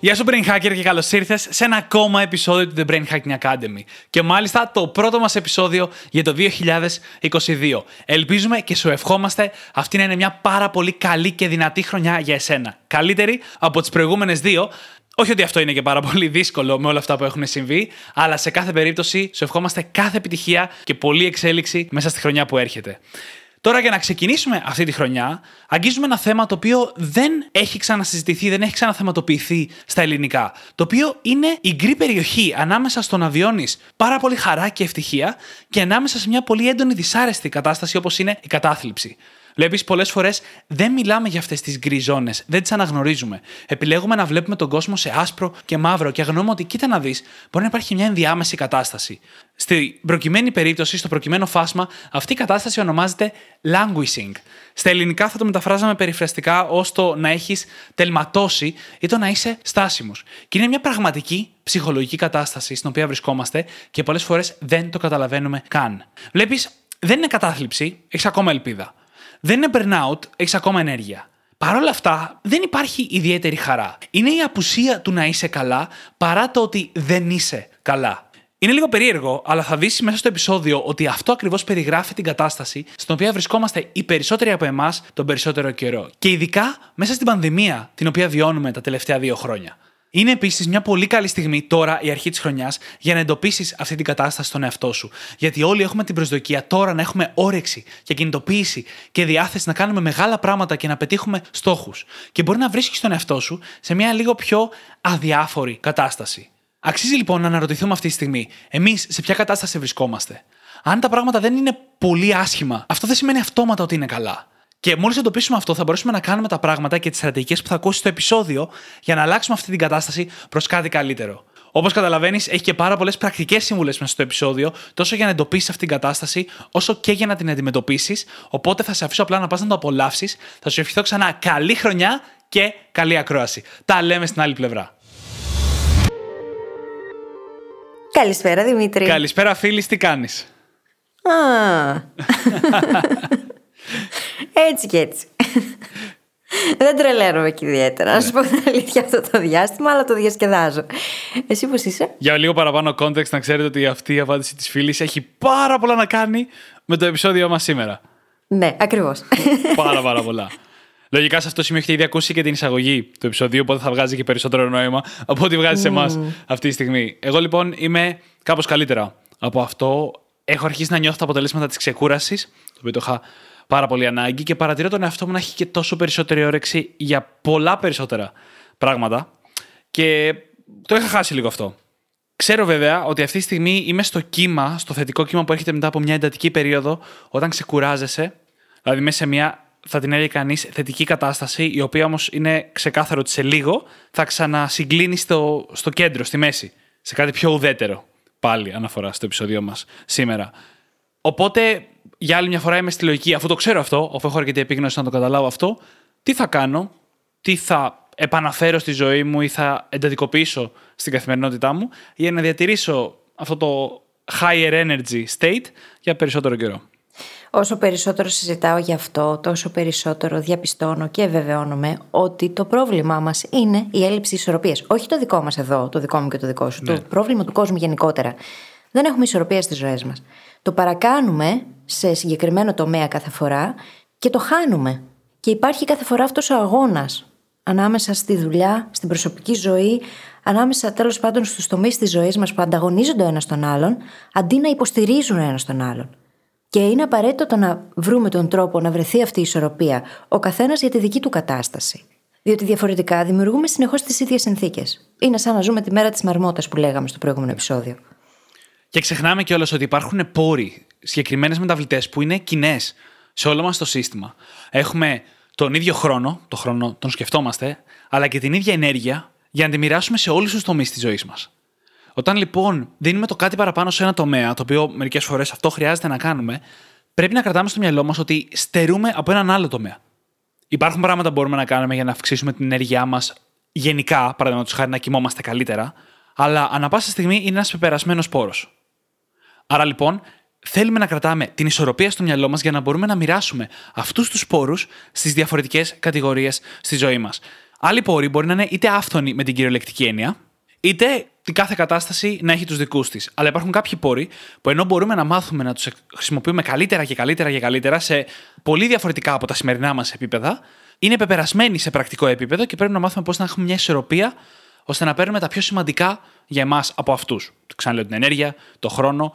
Γεια σου Brain Hacker και καλώς ήρθες σε ένα ακόμα επεισόδιο του The Brain Hacking Academy. Και μάλιστα το πρώτο μας επεισόδιο για το 2022. Ελπίζουμε και σου ευχόμαστε αυτή να είναι μια πάρα πολύ καλή και δυνατή χρονιά για εσένα. Καλύτερη από τις προηγούμενες δύο. Όχι ότι αυτό είναι και πάρα πολύ δύσκολο με όλα αυτά που έχουν συμβεί, αλλά σε κάθε περίπτωση σου ευχόμαστε κάθε επιτυχία και πολλή εξέλιξη μέσα στη χρονιά που έρχεται. Τώρα για να ξεκινήσουμε αυτή τη χρονιά, αγγίζουμε ένα θέμα το οποίο δεν έχει ξανασυζητηθεί, δεν έχει ξαναθεματοποιηθεί στα ελληνικά. Το οποίο είναι η γκρι περιοχή ανάμεσα στο να βιώνεις πάρα πολύ χαρά και ευτυχία και ανάμεσα σε μια πολύ έντονη δυσάρεστη κατάσταση όπως είναι η κατάθλιψη. Βλέπεις, πολλές φορές δεν μιλάμε για αυτές τις γκρι ζώνες, δεν τις αναγνωρίζουμε. Επιλέγουμε να βλέπουμε τον κόσμο σε άσπρο και μαύρο και αγνοούμε ότι, κοίτα να δεις, μπορεί να υπάρχει μια ενδιάμεση κατάσταση. Στην προκειμένη περίπτωση, στο προκειμένο φάσμα, αυτή η κατάσταση ονομάζεται languishing. Στα ελληνικά θα το μεταφράζαμε περιφραστικά ως το να έχεις τελματώσει ή το να είσαι στάσιμος. Και είναι μια πραγματική ψυχολογική κατάσταση στην οποία βρισκόμαστε και πολλές φορές δεν το καταλαβαίνουμε καν. Βλέπεις, δεν είναι κατάθλιψη, έχεις ακόμα ελπίδα. Δεν είναι burnout, έχεις ακόμα ενέργεια. Παρ' όλα αυτά, δεν υπάρχει ιδιαίτερη χαρά. Είναι η απουσία του να είσαι καλά παρά το ότι δεν είσαι καλά. Είναι λίγο περίεργο, αλλά θα δεις μέσα στο επεισόδιο ότι αυτό ακριβώς περιγράφει την κατάσταση στην οποία βρισκόμαστε οι περισσότεροι από εμάς τον περισσότερο καιρό. Και ειδικά μέσα στην πανδημία την οποία βιώνουμε τα τελευταία δύο χρόνια. Είναι επίσης μια πολύ καλή στιγμή τώρα, η αρχή της χρονιάς, για να εντοπίσεις αυτή την κατάσταση στον εαυτό σου. Γιατί όλοι έχουμε την προσδοκία τώρα να έχουμε όρεξη και κινητοποίηση και διάθεση να κάνουμε μεγάλα πράγματα και να πετύχουμε στόχους. Και μπορεί να βρίσκεις τον εαυτό σου σε μια λίγο πιο αδιάφορη κατάσταση. Αξίζει λοιπόν να αναρωτηθούμε αυτή τη στιγμή, εμείς σε ποια κατάσταση βρισκόμαστε. Αν τα πράγματα δεν είναι πολύ άσχημα, αυτό δεν σημαίνει αυτόματα ότι είναι καλά. Και μόλις εντοπίσουμε αυτό, θα μπορέσουμε να κάνουμε τα πράγματα και τις στρατηγικές που θα ακούσει στο επεισόδιο για να αλλάξουμε αυτή την κατάσταση προς κάτι καλύτερο. Όπως καταλαβαίνεις, έχει και πάρα πολλές πρακτικές συμβουλές μέσα στο επεισόδιο, τόσο για να εντοπίσεις αυτή την κατάσταση, όσο και για να την αντιμετωπίσεις. Οπότε θα σε αφήσω απλά να πας να το απολαύσεις. Θα σου ευχηθώ ξανά καλή χρονιά και καλή ακρόαση. Τα λέμε στην άλλη πλευρά. Καλησπέρα Δημήτρη. Καλησπέρα φίλης, τι κάνεις; Α. έτσι και έτσι. Δεν τρελαίνομαι και ιδιαίτερα, να σου πω την αλήθεια αυτό το διάστημα, αλλά το διασκεδάζω. Εσύ πώς είσαι; Για λίγο παραπάνω context να ξέρετε ότι αυτή η απάντηση της φίλης έχει πάρα πολλά να κάνει με το επεισόδιο μας σήμερα. Ναι, ακριβώς. Πάρα πάρα πολλά. Λογικά σε αυτό το σημείο έχετε ήδη ακούσει και την εισαγωγή του επεισοδίου, οπότε θα βγάζει και περισσότερο νόημα από ό,τι βγάζει σε εμάς αυτή τη στιγμή. Εγώ λοιπόν είμαι κάπως καλύτερα από αυτό. Έχω αρχίσει να νιώθω τα αποτελέσματα της ξεκούρασης, το οποίο το είχα πάρα πολύ ανάγκη και παρατηρώ τον εαυτό μου να έχει και τόσο περισσότερη όρεξη για πολλά περισσότερα πράγματα. Και το είχα χάσει λίγο αυτό. Ξέρω βέβαια ότι αυτή τη στιγμή είμαι στο κύμα, στο θετικό κύμα που έρχεται μετά από μια εντατική περίοδο, όταν ξεκουράζεσαι, δηλαδή μέσα σε μια, θα την έλεγε κανείς, θετική κατάσταση, η οποία όμως είναι ξεκάθαρο ότι σε λίγο θα ξανασυγκλίνεις στο, στο κέντρο, στη μέση, σε κάτι πιο ουδέτερο. Πάλι αναφορά στο επεισόδιο μας σήμερα. Οπότε για άλλη μια φορά είμαι στη λογική, αφού το ξέρω αυτό, αφού έχω αρκετή επίγνωση να το καταλάβω αυτό, τι θα κάνω, τι θα επαναφέρω στη ζωή μου ή θα εντατικοποιήσω στην καθημερινότητά μου για να διατηρήσω αυτό το higher energy state για περισσότερο καιρό. Όσο περισσότερο συζητάω γι' αυτό, τόσο περισσότερο διαπιστώνω και βεβαιώνομαι ότι το πρόβλημά μας είναι η έλλειψη ισορροπίας. Όχι το δικό μας εδώ, το δικό μου και το δικό σου. Ναι. Το πρόβλημα του κόσμου γενικότερα. Δεν έχουμε ισορροπία στις ζωές μας. Το παρακάνουμε σε συγκεκριμένο τομέα κάθε φορά και το χάνουμε. Και υπάρχει κάθε φορά αυτός ο αγώνας ανάμεσα στη δουλειά, στην προσωπική ζωή, ανάμεσα τέλος πάντων στους τομείς της ζωής μας που ανταγωνίζονται ο ένας τον άλλον, αντί να υποστηρίζουν ο ένας τον άλλον. Και είναι απαραίτητο το να βρούμε τον τρόπο να βρεθεί αυτή η ισορροπία, ο καθένας για τη δική του κατάσταση. Διότι διαφορετικά δημιουργούμε συνεχώς τις ίδιες συνθήκες. Είναι σαν να ζούμε τη μέρα της μαρμότας που λέγαμε στο προηγούμενο επεισόδιο. Και ξεχνάμε κιόλας ότι υπάρχουν πόροι, συγκεκριμένες μεταβλητές που είναι κοινές σε όλο μας το σύστημα. Έχουμε τον ίδιο χρόνο, το χρόνο τον σκεφτόμαστε, αλλά και την ίδια ενέργεια για να τη μοιράσουμε σε όλους τους τομείς της ζωής μας. Όταν λοιπόν δίνουμε το κάτι παραπάνω σε ένα τομέα, το οποίο μερικές φορές αυτό χρειάζεται να κάνουμε, πρέπει να κρατάμε στο μυαλό μας ότι στερούμε από έναν άλλο τομέα. Υπάρχουν πράγματα που μπορούμε να κάνουμε για να αυξήσουμε την ενέργειά μας γενικά, παραδείγματος χάρη να κοιμόμαστε καλύτερα, αλλά ανα πάσα στιγμή είναι ένας πεπερασμένος πόρος. Άρα λοιπόν, θέλουμε να κρατάμε την ισορροπία στο μυαλό μας για να μπορούμε να μοιράσουμε αυτούς τους πόρους στις διαφορετικές κατηγορίες στη ζωή μας. Άλλοι πόροι μπορεί να είναι είτε άφθονοι με την κυριολεκτική έννοια, είτε την κάθε κατάσταση να έχει τους δικούς της. Αλλά υπάρχουν κάποιοι πόροι που ενώ μπορούμε να μάθουμε να τους χρησιμοποιούμε καλύτερα και καλύτερα και καλύτερα σε πολύ διαφορετικά από τα σημερινά μας επίπεδα, είναι πεπερασμένοι σε πρακτικό επίπεδο και πρέπει να μάθουμε πώς να έχουμε μια ισορροπία ώστε να παίρνουμε τα πιο σημαντικά για εμάς από αυτούς. Ξαναλέω την ενέργεια, το χρόνο.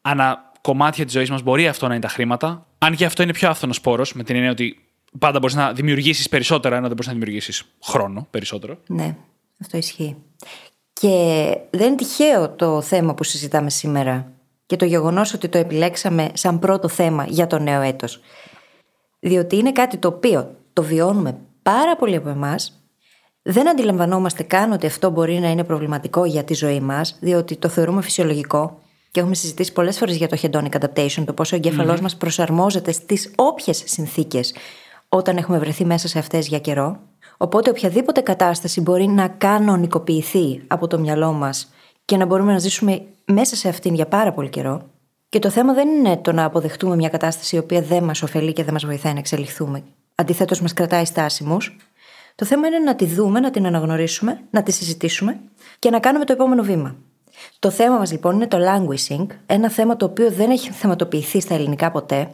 Ανα κομμάτια της ζωής μας μπορεί αυτό να είναι τα χρήματα. Αν και αυτό είναι πιο άφθονος πόρος, με την έννοια ότι πάντα μπορείς να δημιουργήσεις περισσότερα, ενώ δεν μπορείς να δημιουργήσεις χρόνο περισσότερο. Ναι, αυτό ισχύει. Και δεν είναι τυχαίο το θέμα που συζητάμε σήμερα και το γεγονός ότι το επιλέξαμε σαν πρώτο θέμα για το νέο έτος. Διότι είναι κάτι το οποίο το βιώνουμε πάρα πολύ από εμάς. Δεν αντιλαμβανόμαστε καν ότι αυτό μπορεί να είναι προβληματικό για τη ζωή μας, διότι το θεωρούμε φυσιολογικό. Και έχουμε συζητήσει πολλές φορές για το hedonic adaptation, το πόσο ο εγκέφαλός mm μας προσαρμόζεται στις όποιες συνθήκες όταν έχουμε βρεθεί μέσα σε αυτές για καιρό. Οπότε οποιαδήποτε κατάσταση μπορεί να κανονικοποιηθεί από το μυαλό μας και να μπορούμε να ζήσουμε μέσα σε αυτήν για πάρα πολύ καιρό. Και το θέμα δεν είναι το να αποδεχτούμε μια κατάσταση η οποία δεν μας ωφελεί και δεν μας βοηθάει να εξελιχθούμε. Αντιθέτως, μας κρατάει στάσιμους. Το θέμα είναι να τη δούμε, να την αναγνωρίσουμε, να τη συζητήσουμε και να κάνουμε το επόμενο βήμα. Το θέμα μας λοιπόν είναι το languishing, ένα θέμα το οποίο δεν έχει θεματοποιηθεί στα ελληνικά ποτέ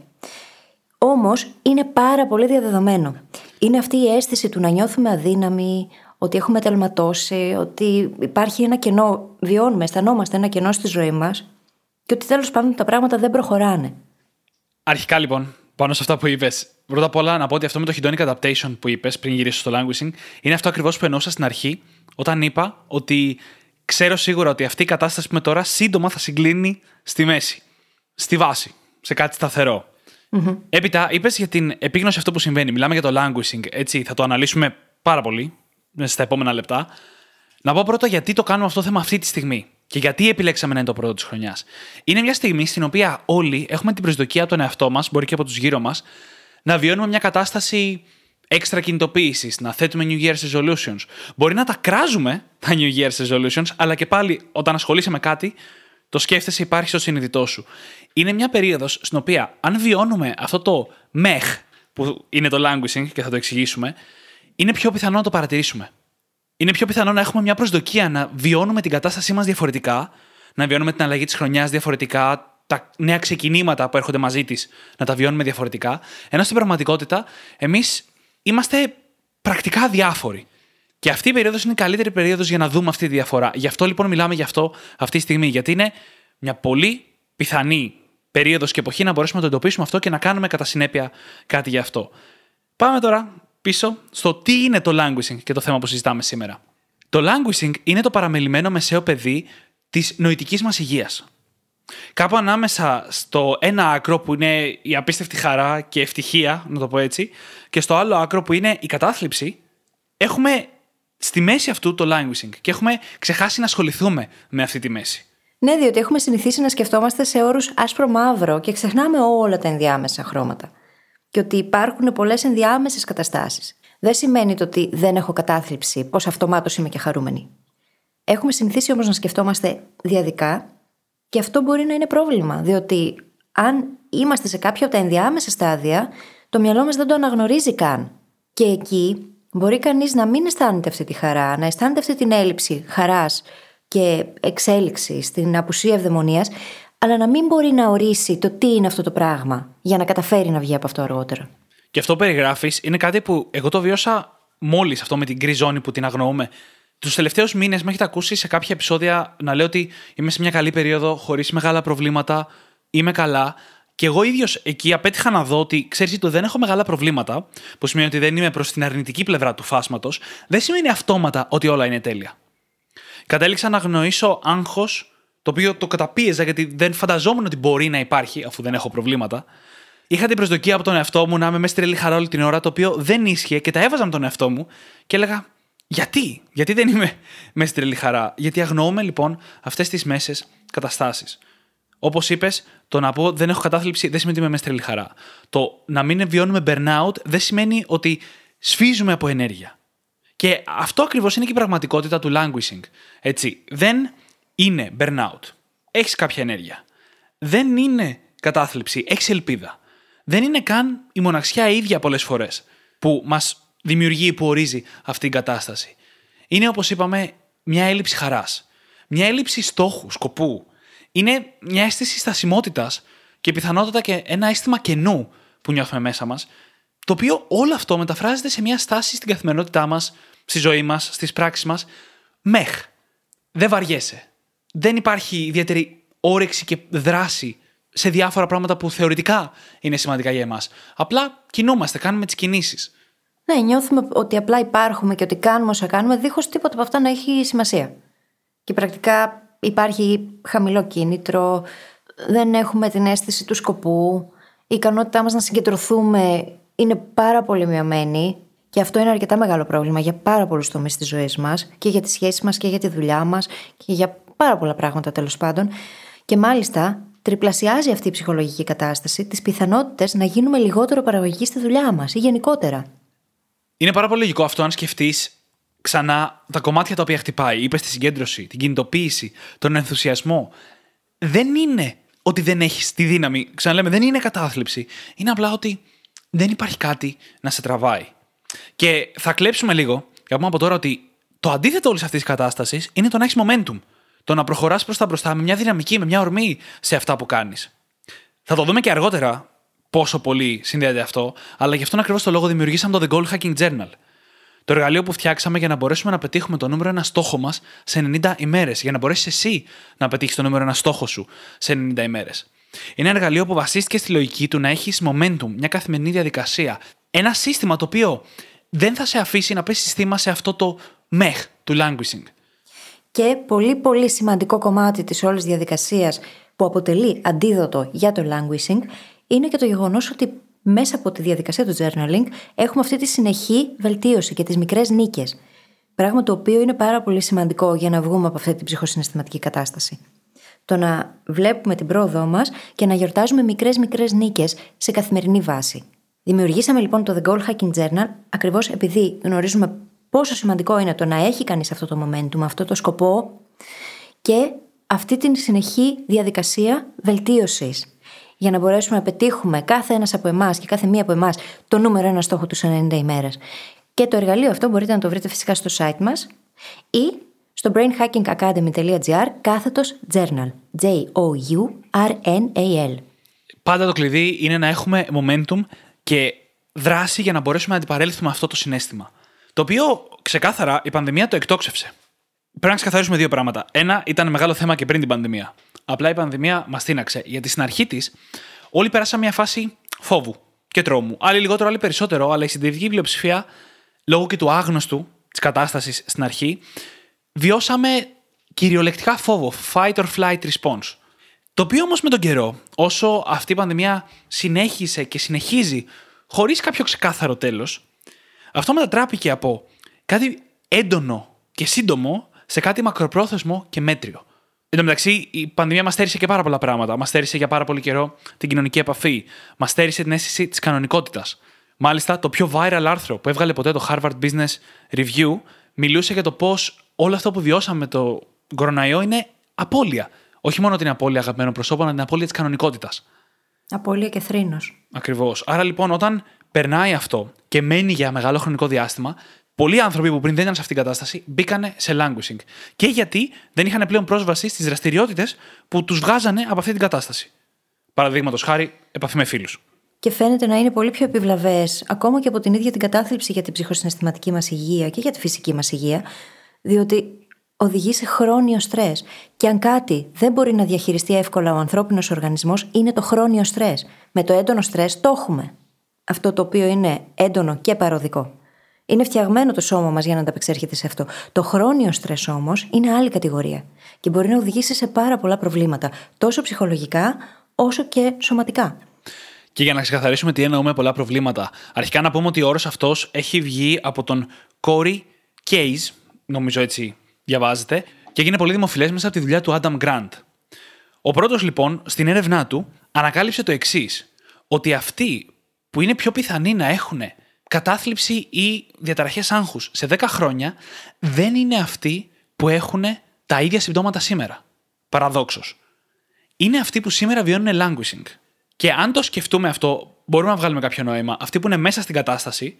Όμως είναι πάρα πολύ διαδεδομένο. Είναι αυτή η αίσθηση του να νιώθουμε αδύναμοι, ότι έχουμε τελματώσει, ότι υπάρχει ένα κενό, βιώνουμε, αισθανόμαστε ένα κενό στη ζωή μας και ότι τέλος πάντων τα πράγματα δεν προχωράνε. Αρχικά λοιπόν, πάνω σε αυτά που είπες, πρώτα απ' όλα να πω ότι αυτό με το hedonic adaptation που είπες πριν γυρίσω στο languishing είναι αυτό ακριβώς που εννοούσα στην αρχή όταν είπα ότι ξέρω σίγουρα ότι αυτή η κατάσταση που είμαι τώρα σύντομα θα συγκλίνει στη μέση, στη βάση, σε κάτι σταθερό. Mm-hmm. Έπειτα, είπες για την επίγνωση αυτό που συμβαίνει. Μιλάμε για το languishing, έτσι. Θα το αναλύσουμε πάρα πολύ μέσα στα επόμενα λεπτά. Να πω πρώτα γιατί το κάνουμε αυτό το θέμα αυτή τη στιγμή. Και γιατί επιλέξαμε να είναι το πρώτο της χρονιάς. Είναι μια στιγμή στην οποία όλοι έχουμε την προσδοκία από τον εαυτό μας, μπορεί και από τους γύρω μας, να βιώνουμε μια κατάσταση έξτρα κινητοποίησης, να θέτουμε New Year's resolutions. Μπορεί να τα κράζουμε τα New Year's resolutions, αλλά και πάλι όταν ασχολείσαι με κάτι, το σκέφτεσαι, υπάρχει στο συνειδητό σου. Είναι μια περίοδος στην οποία, αν βιώνουμε αυτό το μεχ, που είναι το languishing και θα το εξηγήσουμε, είναι πιο πιθανό να το παρατηρήσουμε. Είναι πιο πιθανό να έχουμε μια προσδοκία να βιώνουμε την κατάστασή μας διαφορετικά, να βιώνουμε την αλλαγή της χρονιάς διαφορετικά, τα νέα ξεκινήματα που έρχονται μαζί της να τα βιώνουμε διαφορετικά. Ενώ στην πραγματικότητα, εμείς είμαστε πρακτικά διάφοροι. Και αυτή η περίοδος είναι η καλύτερη περίοδος για να δούμε αυτή τη διαφορά. Γι' αυτό λοιπόν μιλάμε γι' αυτό αυτή τη στιγμή. Γιατί είναι μια πολύ πιθανή περίοδος και εποχή να μπορέσουμε να το εντοπίσουμε αυτό και να κάνουμε κατά συνέπεια κάτι γι' αυτό. Πάμε τώρα πίσω στο τι είναι το languishing και το θέμα που συζητάμε σήμερα. Το languishing είναι το παραμελημένο μεσαίο παιδί της νοητικής μας υγείας. Κάπου ανάμεσα στο ένα άκρο που είναι η απίστευτη χαρά και ευτυχία, να το πω έτσι, και στο άλλο άκρο που είναι η κατάθλιψη, έχουμε στη μέση αυτού το languishing και έχουμε ξεχάσει να ασχοληθούμε με αυτή τη μέση. Ναι, διότι έχουμε συνηθίσει να σκεφτόμαστε σε όρους άσπρο-μαύρο και ξεχνάμε όλα τα ενδιάμεσα χρώματα. Και ότι υπάρχουν πολλές ενδιάμεσες καταστάσεις. Δεν σημαίνει το ότι δεν έχω κατάθλιψη, πως αυτομάτως είμαι και χαρούμενη. Έχουμε συνηθίσει όμως να σκεφτόμαστε διαδικά και αυτό μπορεί να είναι πρόβλημα, διότι αν είμαστε σε κάποια από τα ενδιάμεσα στάδια, το μυαλό μας δεν το αναγνωρίζει καν. Και εκεί Μπορεί κανείς να μην αισθάνεται αυτή τη χαρά, να αισθάνεται αυτή την έλλειψη χαράς και εξέλιξη στην απουσία ευδαιμονίας, αλλά να μην μπορεί να ορίσει το τι είναι αυτό το πράγμα για να καταφέρει να βγει από αυτό αργότερα. Και αυτό που περιγράφεις είναι κάτι που εγώ το βιώσα μόλις αυτό με την γκριζόνη που την αγνοούμε. Τους τελευταίους μήνες με έχετε ακούσει σε κάποια επεισόδια να λέω ότι είμαι σε μια καλή περίοδο, χωρίς μεγάλα προβλήματα, είμαι καλά. Και εγώ ίδιος εκεί απέτυχα να δω ότι ξέρεις ότι δεν έχω μεγάλα προβλήματα, που σημαίνει ότι δεν είμαι προς την αρνητική πλευρά του φάσματος, δεν σημαίνει αυτόματα ότι όλα είναι τέλεια. Κατέληξα να γνωρίσω άγχος, το οποίο το καταπίεζα γιατί δεν φανταζόμουν ότι μπορεί να υπάρχει αφού δεν έχω προβλήματα. Είχα την προσδοκία από τον εαυτό μου να είμαι μέσα στη χαρά όλη την ώρα, το οποίο δεν ίσχυε και τα έβαζα με τον εαυτό μου και έλεγα γιατί, γιατί δεν είμαι μέσα στη τρελή χαρά. Γιατί αγνοούμε λοιπόν αυτές τις μέσες καταστάσεις. Όπως είπες, το να πω δεν έχω κατάθλιψη δεν σημαίνει ότι είμαι με στρελή χαρά. Το να μην βιώνουμε burnout δεν σημαίνει ότι σφίζουμε από ενέργεια. Και αυτό ακριβώς είναι και η πραγματικότητα του languishing. Έτσι, δεν είναι burnout. Έχεις κάποια ενέργεια. Δεν είναι κατάθλιψη. Έχεις ελπίδα. Δεν είναι καν η μοναξιά ίδια πολλές φορές που μας δημιουργεί ή που ορίζει αυτή την κατάσταση. Είναι όπως είπαμε μια έλλειψη χαράς. Μια έλλειψη στόχου, σκοπού. Είναι μια αίσθηση στασιμότητας και πιθανότατα και ένα αίσθημα κενού που νιώθουμε μέσα μας, το οποίο όλο αυτό μεταφράζεται σε μια στάση στην καθημερινότητά μας, στη ζωή μας, στις πράξεις μας. Μεχ. Δεν βαριέσαι. Δεν υπάρχει ιδιαίτερη όρεξη και δράση σε διάφορα πράγματα που θεωρητικά είναι σημαντικά για εμάς. Απλά κινούμαστε, κάνουμε τις κινήσεις. Ναι, νιώθουμε ότι απλά υπάρχουμε και ότι κάνουμε όσα κάνουμε, δίχως τίποτα από αυτά να έχει σημασία. Και πρακτικά υπάρχει χαμηλό κίνητρο, δεν έχουμε την αίσθηση του σκοπού, η ικανότητά μας να συγκεντρωθούμε είναι πάρα πολύ μειωμένη. Και αυτό είναι αρκετά μεγάλο πρόβλημα για πάρα πολλούς τομείς της ζωής μας και για τι σχέσει μας και για τη δουλειά μας και για πάρα πολλά πράγματα τέλος πάντων. Και μάλιστα τριπλασιάζει αυτή η ψυχολογική κατάσταση τις πιθανότητες να γίνουμε λιγότερο παραγωγικοί στη δουλειά μας ή γενικότερα. Είναι πάρα πολύ λογικό αυτό αν σκεφτείς ξανά τα κομμάτια τα οποία χτυπάει. Είπες τη συγκέντρωση, την κινητοποίηση, τον ενθουσιασμό. Δεν είναι ότι δεν έχεις τη δύναμη. Ξαναλέμε, δεν είναι κατάθλιψη. Είναι απλά ότι δεν υπάρχει κάτι να σε τραβάει. Και θα κλέψουμε λίγο και πούμε από τώρα ότι το αντίθετο όλης αυτής της κατάστασης είναι το να έχεις momentum. Το να προχωράς προς τα μπροστά με μια δυναμική, με μια ορμή σε αυτά που κάνεις. Θα το δούμε και αργότερα πόσο πολύ συνδέεται αυτό, αλλά γι' αυτόν ακριβώς το λόγο δημιουργήσαμε το The Goal Hacking Journal. Το εργαλείο που φτιάξαμε για να μπορέσουμε να πετύχουμε το νούμερο ένα στόχο μας σε 90 ημέρες, για να μπορέσεις εσύ να πετύχεις το νούμερο ένα στόχο σου σε 90 ημέρες. Είναι ένα εργαλείο που βασίστηκε στη λογική του να έχεις momentum, μια καθημερινή διαδικασία. Ένα σύστημα το οποίο δεν θα σε αφήσει να πέσει θύμα σε αυτό το μεχ του languishing. Και πολύ πολύ σημαντικό κομμάτι της όλης διαδικασίας που αποτελεί αντίδοτο για το languishing είναι και το γεγονός ότι μέσα από τη διαδικασία του journaling έχουμε αυτή τη συνεχή βελτίωση και τις μικρές νίκες. Πράγμα το οποίο είναι πάρα πολύ σημαντικό για να βγούμε από αυτή την ψυχοσυναισθηματική κατάσταση. Το να βλέπουμε την πρόοδό μας και να γιορτάζουμε μικρές μικρές νίκες σε καθημερινή βάση. Δημιουργήσαμε λοιπόν το The Goal Hacking Journal ακριβώς επειδή γνωρίζουμε πόσο σημαντικό είναι το να έχει κανείς αυτό το momentum, αυτό το σκοπό και αυτή την συνεχή διαδικασία βελτίωσης. Για να μπορέσουμε να πετύχουμε κάθε ένας από εμάς και κάθε μία από εμάς το νούμερο ένα στόχο τους 90 ημέρες. Και το εργαλείο αυτό μπορείτε να το βρείτε φυσικά στο site μας ή στο brainhackingacademy.gr κάθετος journal. J-O-U-R-N-A-L. Πάντα το κλειδί είναι να έχουμε momentum και δράση για να μπορέσουμε να αντιπαρέλθουμε αυτό το συνέστημα. Το οποίο ξεκάθαρα η πανδημία το εκτόξευσε. Πρέπει να ξεκαθαρίσουμε δύο πράγματα. Ένα ήταν μεγάλο θέμα και πριν την πανδημία. Απλά η πανδημία μας τίναξε. Γιατί στην αρχή της όλοι περάσαμε μια φάση φόβου και τρόμου. Άλλοι λιγότερο, άλλοι περισσότερο, αλλά η συντηρητική πλειοψηφία, λόγω και του άγνωστου της κατάστασης στην αρχή, βιώσαμε κυριολεκτικά φόβο. Fight or flight response. Το οποίο όμως με τον καιρό, όσο αυτή η πανδημία συνέχισε και συνεχίζει χωρίς κάποιο ξεκάθαρο τέλος, αυτό μετατράπηκε από κάτι έντονο και σύντομο σε κάτι μακροπρόθεσμο και μέτριο. Εν τω μεταξύ, η πανδημία μας στέρισε και πάρα πολλά πράγματα. Μας στέρισε για πάρα πολύ καιρό την κοινωνική επαφή. Μας στέρισε την αίσθηση της κανονικότητας. Μάλιστα, το πιο viral άρθρο που έβγαλε ποτέ το Harvard Business Review μιλούσε για το πώς όλο αυτό που βιώσαμε με το κοροναϊό είναι απώλεια. Όχι μόνο την απώλεια αγαπημένων προσώπων, αλλά την απώλεια της κανονικότητας. Απώλεια και θρήνος. Ακριβώς. Άρα λοιπόν, όταν περνάει αυτό και μένει για μεγάλο χρονικό διάστημα, πολλοί άνθρωποι που πριν δεν ήταν σε αυτήν την κατάσταση μπήκανε σε languishing. Και γιατί δεν είχαν πλέον πρόσβαση στις δραστηριότητες που τους βγάζανε από αυτή την κατάσταση. Παραδείγματος χάρη, επαφή με φίλους. Και φαίνεται να είναι πολύ πιο επιβλαβές, ακόμα και από την ίδια την κατάθλιψη για την ψυχοσυναισθηματική μας υγεία και για τη φυσική μας υγεία, διότι οδηγεί σε χρόνιο στρες. Και αν κάτι δεν μπορεί να διαχειριστεί εύκολα ο ανθρώπινος οργανισμός, είναι το χρόνιο στρες. Με το έντονο στρες το έχουμε. Αυτό το οποίο είναι έντονο και παροδικό. Είναι φτιαγμένο το σώμα μας για να ανταπεξέρχεται σε αυτό. Το χρόνιο στρες όμως είναι άλλη κατηγορία. Και μπορεί να οδηγήσει σε πάρα πολλά προβλήματα, τόσο ψυχολογικά όσο και σωματικά. Και για να ξεκαθαρίσουμε τι εννοούμε πολλά προβλήματα, αρχικά να πούμε ότι ο όρος αυτός έχει βγει από τον Corey Case, νομίζω έτσι διαβάζεται, και έγινε πολύ δημοφιλές μέσα από τη δουλειά του Adam Grant. Ο πρώτος, λοιπόν, στην έρευνά του, ανακάλυψε το εξής: Ότι αυτοί που είναι πιο πιθανοί να έχουν κατάθλιψη ή διαταραχές άγχους σε 10 χρόνια, δεν είναι αυτοί που έχουν τα ίδια συμπτώματα σήμερα. Παραδόξως. Είναι αυτοί που σήμερα βιώνουν languishing. Και αν το σκεφτούμε αυτό, μπορούμε να βγάλουμε κάποιο νόημα. Αυτοί που είναι μέσα στην κατάσταση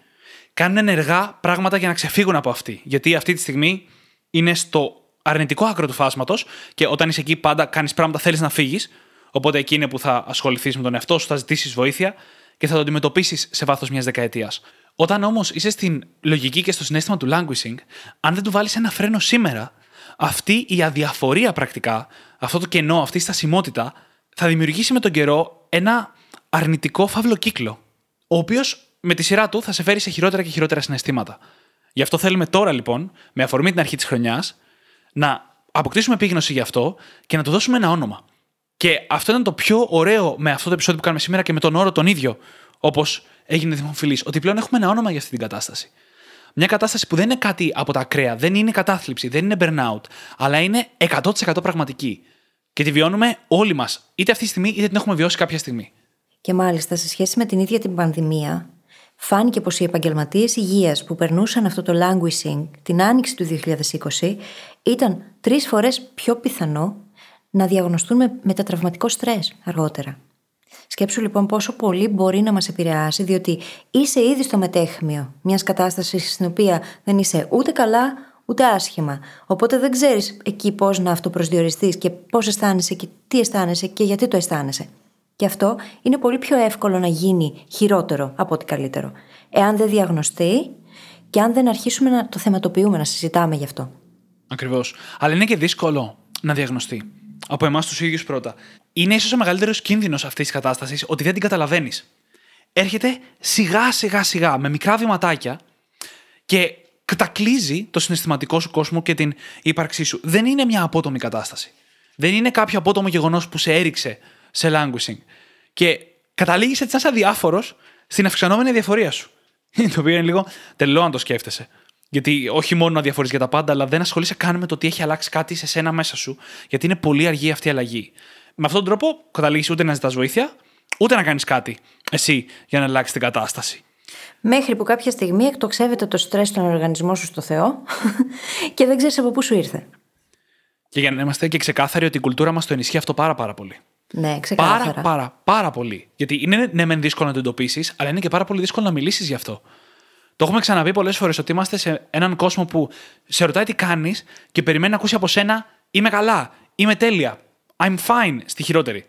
κάνουν ενεργά πράγματα για να ξεφύγουν από αυτή. Γιατί αυτή τη στιγμή είναι στο αρνητικό άκρο του φάσματος και όταν είσαι εκεί πάντα κάνεις πράγματα, θέλεις να φύγεις. Οπότε εκεί είναι που θα ασχοληθείς με τον εαυτό σου, θα ζητήσεις βοήθεια και θα το αντιμετωπίσεις σε βάθος μιας δεκαετίας. Όταν όμως είσαι στην λογική και στο συνέστημα του languishing, αν δεν του βάλεις ένα φρένο σήμερα, αυτή η αδιαφορία πρακτικά, αυτό το κενό, αυτή η στασιμότητα, θα δημιουργήσει με τον καιρό ένα αρνητικό φαύλο κύκλο. Ο οποίος με τη σειρά του θα σε φέρει σε χειρότερα και χειρότερα συναισθήματα. Γι' αυτό θέλουμε τώρα λοιπόν, με αφορμή την αρχή της χρονιάς, να αποκτήσουμε επίγνωση γι' αυτό και να του δώσουμε ένα όνομα. Και αυτό ήταν το πιο ωραίο με αυτό το επεισόδιο που κάνουμε σήμερα και με τον όρο τον ίδιο, όπως έγινε δημοφιλής, ότι πλέον έχουμε ένα όνομα για αυτή την κατάσταση. Μια κατάσταση που δεν είναι κάτι από τα ακραία, δεν είναι κατάθλιψη, δεν είναι burnout, αλλά είναι 100% πραγματική. Και τη βιώνουμε όλοι μας, είτε αυτή τη στιγμή είτε την έχουμε βιώσει κάποια στιγμή. Και μάλιστα σε σχέση με την ίδια την πανδημία, φάνηκε πως οι επαγγελματίες υγείας που περνούσαν αυτό το languishing την άνοιξη του 2020 ήταν τρεις φορές πιο πιθανό να διαγνωστούν με μετατραυματικό στρες αργότερα. Σκέψου λοιπόν πόσο πολύ μπορεί να μας επηρεάσει, διότι είσαι ήδη στο μετέχμιο μιας κατάστασης στην οποία δεν είσαι ούτε καλά ούτε άσχημα. Οπότε δεν ξέρεις εκεί πώς να αυτοπροσδιοριστείς και πώς αισθάνεσαι και τι αισθάνεσαι και γιατί το αισθάνεσαι. Και αυτό είναι πολύ πιο εύκολο να γίνει χειρότερο από ότι καλύτερο. Εάν δεν διαγνωστεί και αν δεν αρχίσουμε να το θεματοποιούμε, να συζητάμε γι' αυτό. Ακριβώς. Αλλά είναι και δύσκολο να διαγνωστεί. Από εμάς τους ίδιους πρώτα. Είναι ίσως ο μεγαλύτερος κίνδυνος αυτής της κατάστασης ότι δεν την καταλαβαίνεις. Έρχεται σιγά σιγά σιγά με μικρά βηματάκια και κατακλείζει το συναισθηματικό σου κόσμο και την ύπαρξή σου. Δεν είναι μια απότομη κατάσταση. Δεν είναι κάποιο απότομο γεγονός που σε έριξε σε languishing. Και καταλήγεις έτσι να είσαι αδιάφορος στην αυξανόμενη διαφορία σου. το οποίο είναι λίγο τελό αν το σκέφτεσαι. Γιατί όχι μόνο να διαφορείς για τα πάντα, αλλά δεν ασχολείσαι καν με το τι έχει αλλάξει κάτι σε σένα μέσα σου, γιατί είναι πολύ αργή αυτή η αλλαγή. Με αυτόν τον τρόπο καταλήγεις ούτε να ζητάς βοήθεια, ούτε να κάνεις κάτι εσύ για να αλλάξει την κατάσταση. Μέχρι που κάποια στιγμή εκτοξεύεται το στρες στον οργανισμό σου στο Θεό και δεν ξέρεις από πού σου ήρθε. Και για να είμαστε και ξεκάθαροι ότι η κουλτούρα μας το ενισχύει αυτό πάρα πάρα πολύ. Ναι, ξεκάθαρα. Πάρα, πάρα, πάρα πολύ. Γιατί είναι ναι, μεν δύσκολο να το εντοπίσεις, αλλά είναι και πάρα πολύ δύσκολο να μιλήσεις γι' αυτό. Το έχουμε ξαναπεί πολλές φορές ότι είμαστε σε έναν κόσμο που σε ρωτάει τι κάνεις και περιμένει να ακούσει από σένα Είμαι καλά, είμαι τέλεια, I'm fine στη χειρότερη.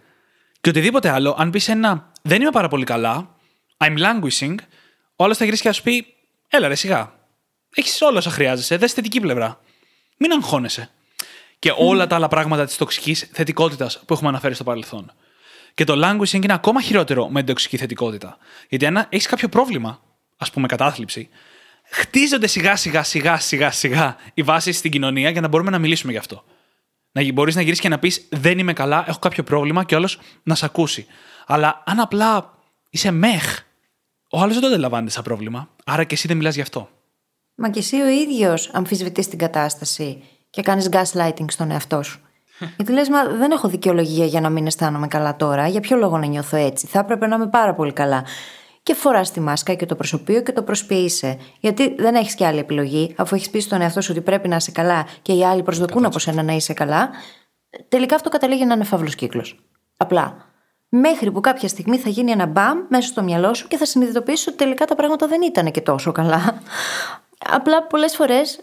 Και οτιδήποτε άλλο, αν πεις ένα Δεν είμαι πάρα πολύ καλά, I'm languishing, ο άλλος θα γυρίσει και θα σου πει Έλα, ρε, σιγά. Έχεις όλα όσα χρειάζεσαι, δες θετική πλευρά. Μην αγχώνεσαι. Και όλα τα άλλα πράγματα της τοξικής θετικότητας που έχουμε αναφέρει στο παρελθόν. Και το languishing είναι ακόμα χειρότερο με την τοξική θετικότητα. Γιατί αν έχεις κάποιο πρόβλημα, ας πούμε κατάθλιψη, χτίζονται σιγά σιγά σιγά σιγά σιγά οι βάσεις στην κοινωνία για να μπορούμε να μιλήσουμε γι' αυτό. Να μπορείς να γυρίσεις και να πεις Δεν είμαι καλά, έχω κάποιο πρόβλημα και όλο να σε ακούσει. Αλλά αν απλά είσαι μεχ, ο άλλος δεν το αντιλαμβάνεται σαν πρόβλημα. Άρα και εσύ δεν μιλάς γι' αυτό. Μα και εσύ ο ίδιος αμφισβητείς την κατάσταση και κάνεις gaslighting στον εαυτό σου. Γιατί λες, Μα δεν έχω δικαιολογία για να μην αισθάνομαι καλά τώρα. Για ποιο λόγο να νιώθω έτσι; Θα έπρεπε να είμαι πάρα πολύ καλά και φοράς τη μάσκα και το προσωπείο και το προσποιείσαι. Γιατί δεν έχεις και άλλη επιλογή, αφού έχεις πει στον εαυτό σου ότι πρέπει να είσαι καλά και οι άλλοι προσδοκούν από σένα να είσαι καλά. Τελικά αυτό καταλήγει να είναι φαύλος κύκλος. Απλά. Μέχρι που κάποια στιγμή θα γίνει ένα μπαμ μέσα στο μυαλό σου και θα συνειδητοποιήσεις ότι τελικά τα πράγματα δεν ήταν και τόσο καλά. Απλά πολλές φορές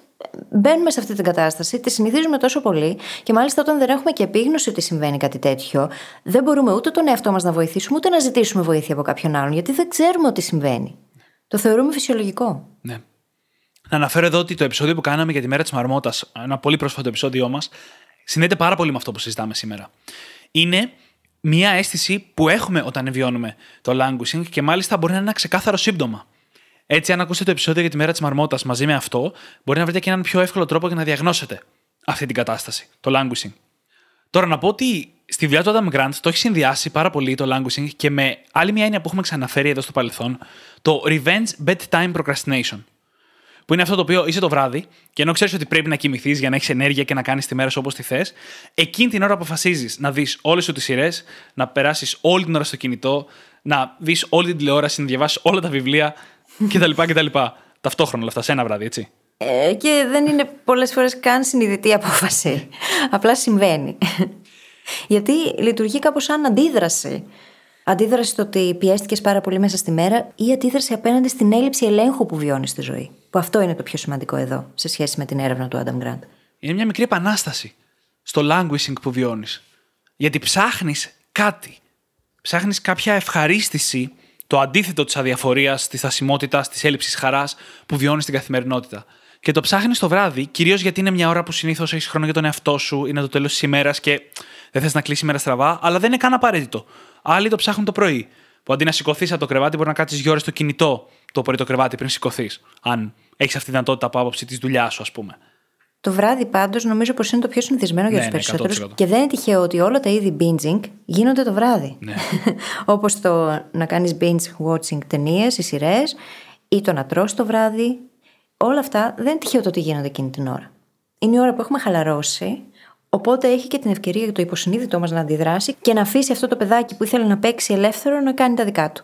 μπαίνουμε σε αυτή την κατάσταση, τη συνηθίζουμε τόσο πολύ και μάλιστα όταν δεν έχουμε και επίγνωση ότι συμβαίνει κάτι τέτοιο, δεν μπορούμε ούτε τον εαυτό μας να βοηθήσουμε, ούτε να ζητήσουμε βοήθεια από κάποιον άλλον, γιατί δεν ξέρουμε ότι συμβαίνει. Το θεωρούμε φυσιολογικό. Ναι. Να αναφέρω εδώ ότι το επεισόδιο που κάναμε για τη μέρα της Μαρμότας, ένα πολύ πρόσφατο επεισόδιό μας, συνδέεται πάρα πολύ με αυτό που συζητάμε σήμερα. Είναι μια αίσθηση που έχουμε όταν βιώνουμε το languishing και μάλιστα μπορεί να είναι ένα ξεκάθαρο σύμπτωμα. Έτσι, αν ακούσετε το επεισόδιο για τη μέρα της Μαρμότας μαζί με αυτό, μπορεί να βρείτε και έναν πιο εύκολο τρόπο για να διαγνώσετε αυτή την κατάσταση, το languishing. Τώρα, να πω ότι στη δουλειά του Adam Grant το έχει συνδυάσει πάρα πολύ το languishing και με άλλη μια έννοια που έχουμε ξαναφέρει εδώ στο παρελθόν, το revenge bedtime procrastination. που είναι αυτό το οποίο είσαι το βράδυ, και ενώ ξέρεις ότι πρέπει να κοιμηθείς για να έχεις ενέργεια και να κάνεις τη μέρα σου όπως τη θες, εκείνη την ώρα αποφασίζεις να δεις όλες σου τις σειρές, να περάσεις όλη την ώρα στο κινητό, να δεις όλη την τηλεόραση, να διαβάσεις όλα τα βιβλία κτλ. κτλ. Ταυτόχρονα όλα αυτά, σε ένα βράδυ, έτσι. Ε, και δεν είναι πολλές φορές καν συνειδητή απόφαση. Απλά συμβαίνει. Γιατί λειτουργεί κάπως σαν αντίδραση. Αντίδραση στο ότι πιέστηκες πάρα πολύ μέσα στη μέρα ή αντίδραση απέναντι στην έλλειψη ελέγχου που βιώνεις στη ζωή. Που αυτό είναι το πιο σημαντικό εδώ, σε σχέση με την έρευνα του Adam Grant. Είναι μια μικρή επανάσταση στο languishing που βιώνεις. Γιατί ψάχνεις κάτι. Ψάχνεις κάποια ευχαρίστηση, το αντίθετο της αδιαφορίας, της στασιμότητα, της έλλειψης χαράς που βιώνεις στην καθημερινότητα. Και το ψάχνεις το βράδυ, κυρίως γιατί είναι μια ώρα που συνήθως έχεις χρόνο για τον εαυτό σου, είναι το τέλος της ημέρας και δεν θες να κλείσει η μέρα στραβά, αλλά δεν είναι καν απαραίτητο. Άλλοι το ψάχνουν το πρωί. Που αντί να σηκωθείς από το κρεβάτι, μπορεί να κάτσεις δύο ώρες στο κινητό το πρωί το κρεβάτι πριν σηκωθείς. Αν έχεις αυτή τη δυνατότητα από άποψη της δουλειάς σου, ας πούμε. Το βράδυ πάντως νομίζω πως είναι το πιο συνηθισμένο για Ναι, τους ναι, περισσότερους. 100%. Και δεν είναι τυχαίο ότι όλα τα είδη binging γίνονται το βράδυ. Ναι. Όπως το να κάνεις binge watching ταινίες ή σειρές, ή το να τρως το βράδυ. Όλα αυτά δεν είναι τυχαίο το ότι γίνονται εκείνη την ώρα. Είναι η ώρα που έχουμε χαλαρώσει, οπότε έχει και την ευκαιρία για το υποσυνείδητό μας να αντιδράσει και να αφήσει αυτό το παιδάκι που ήθελε να παίξει ελεύθερο να κάνει τα δικά του.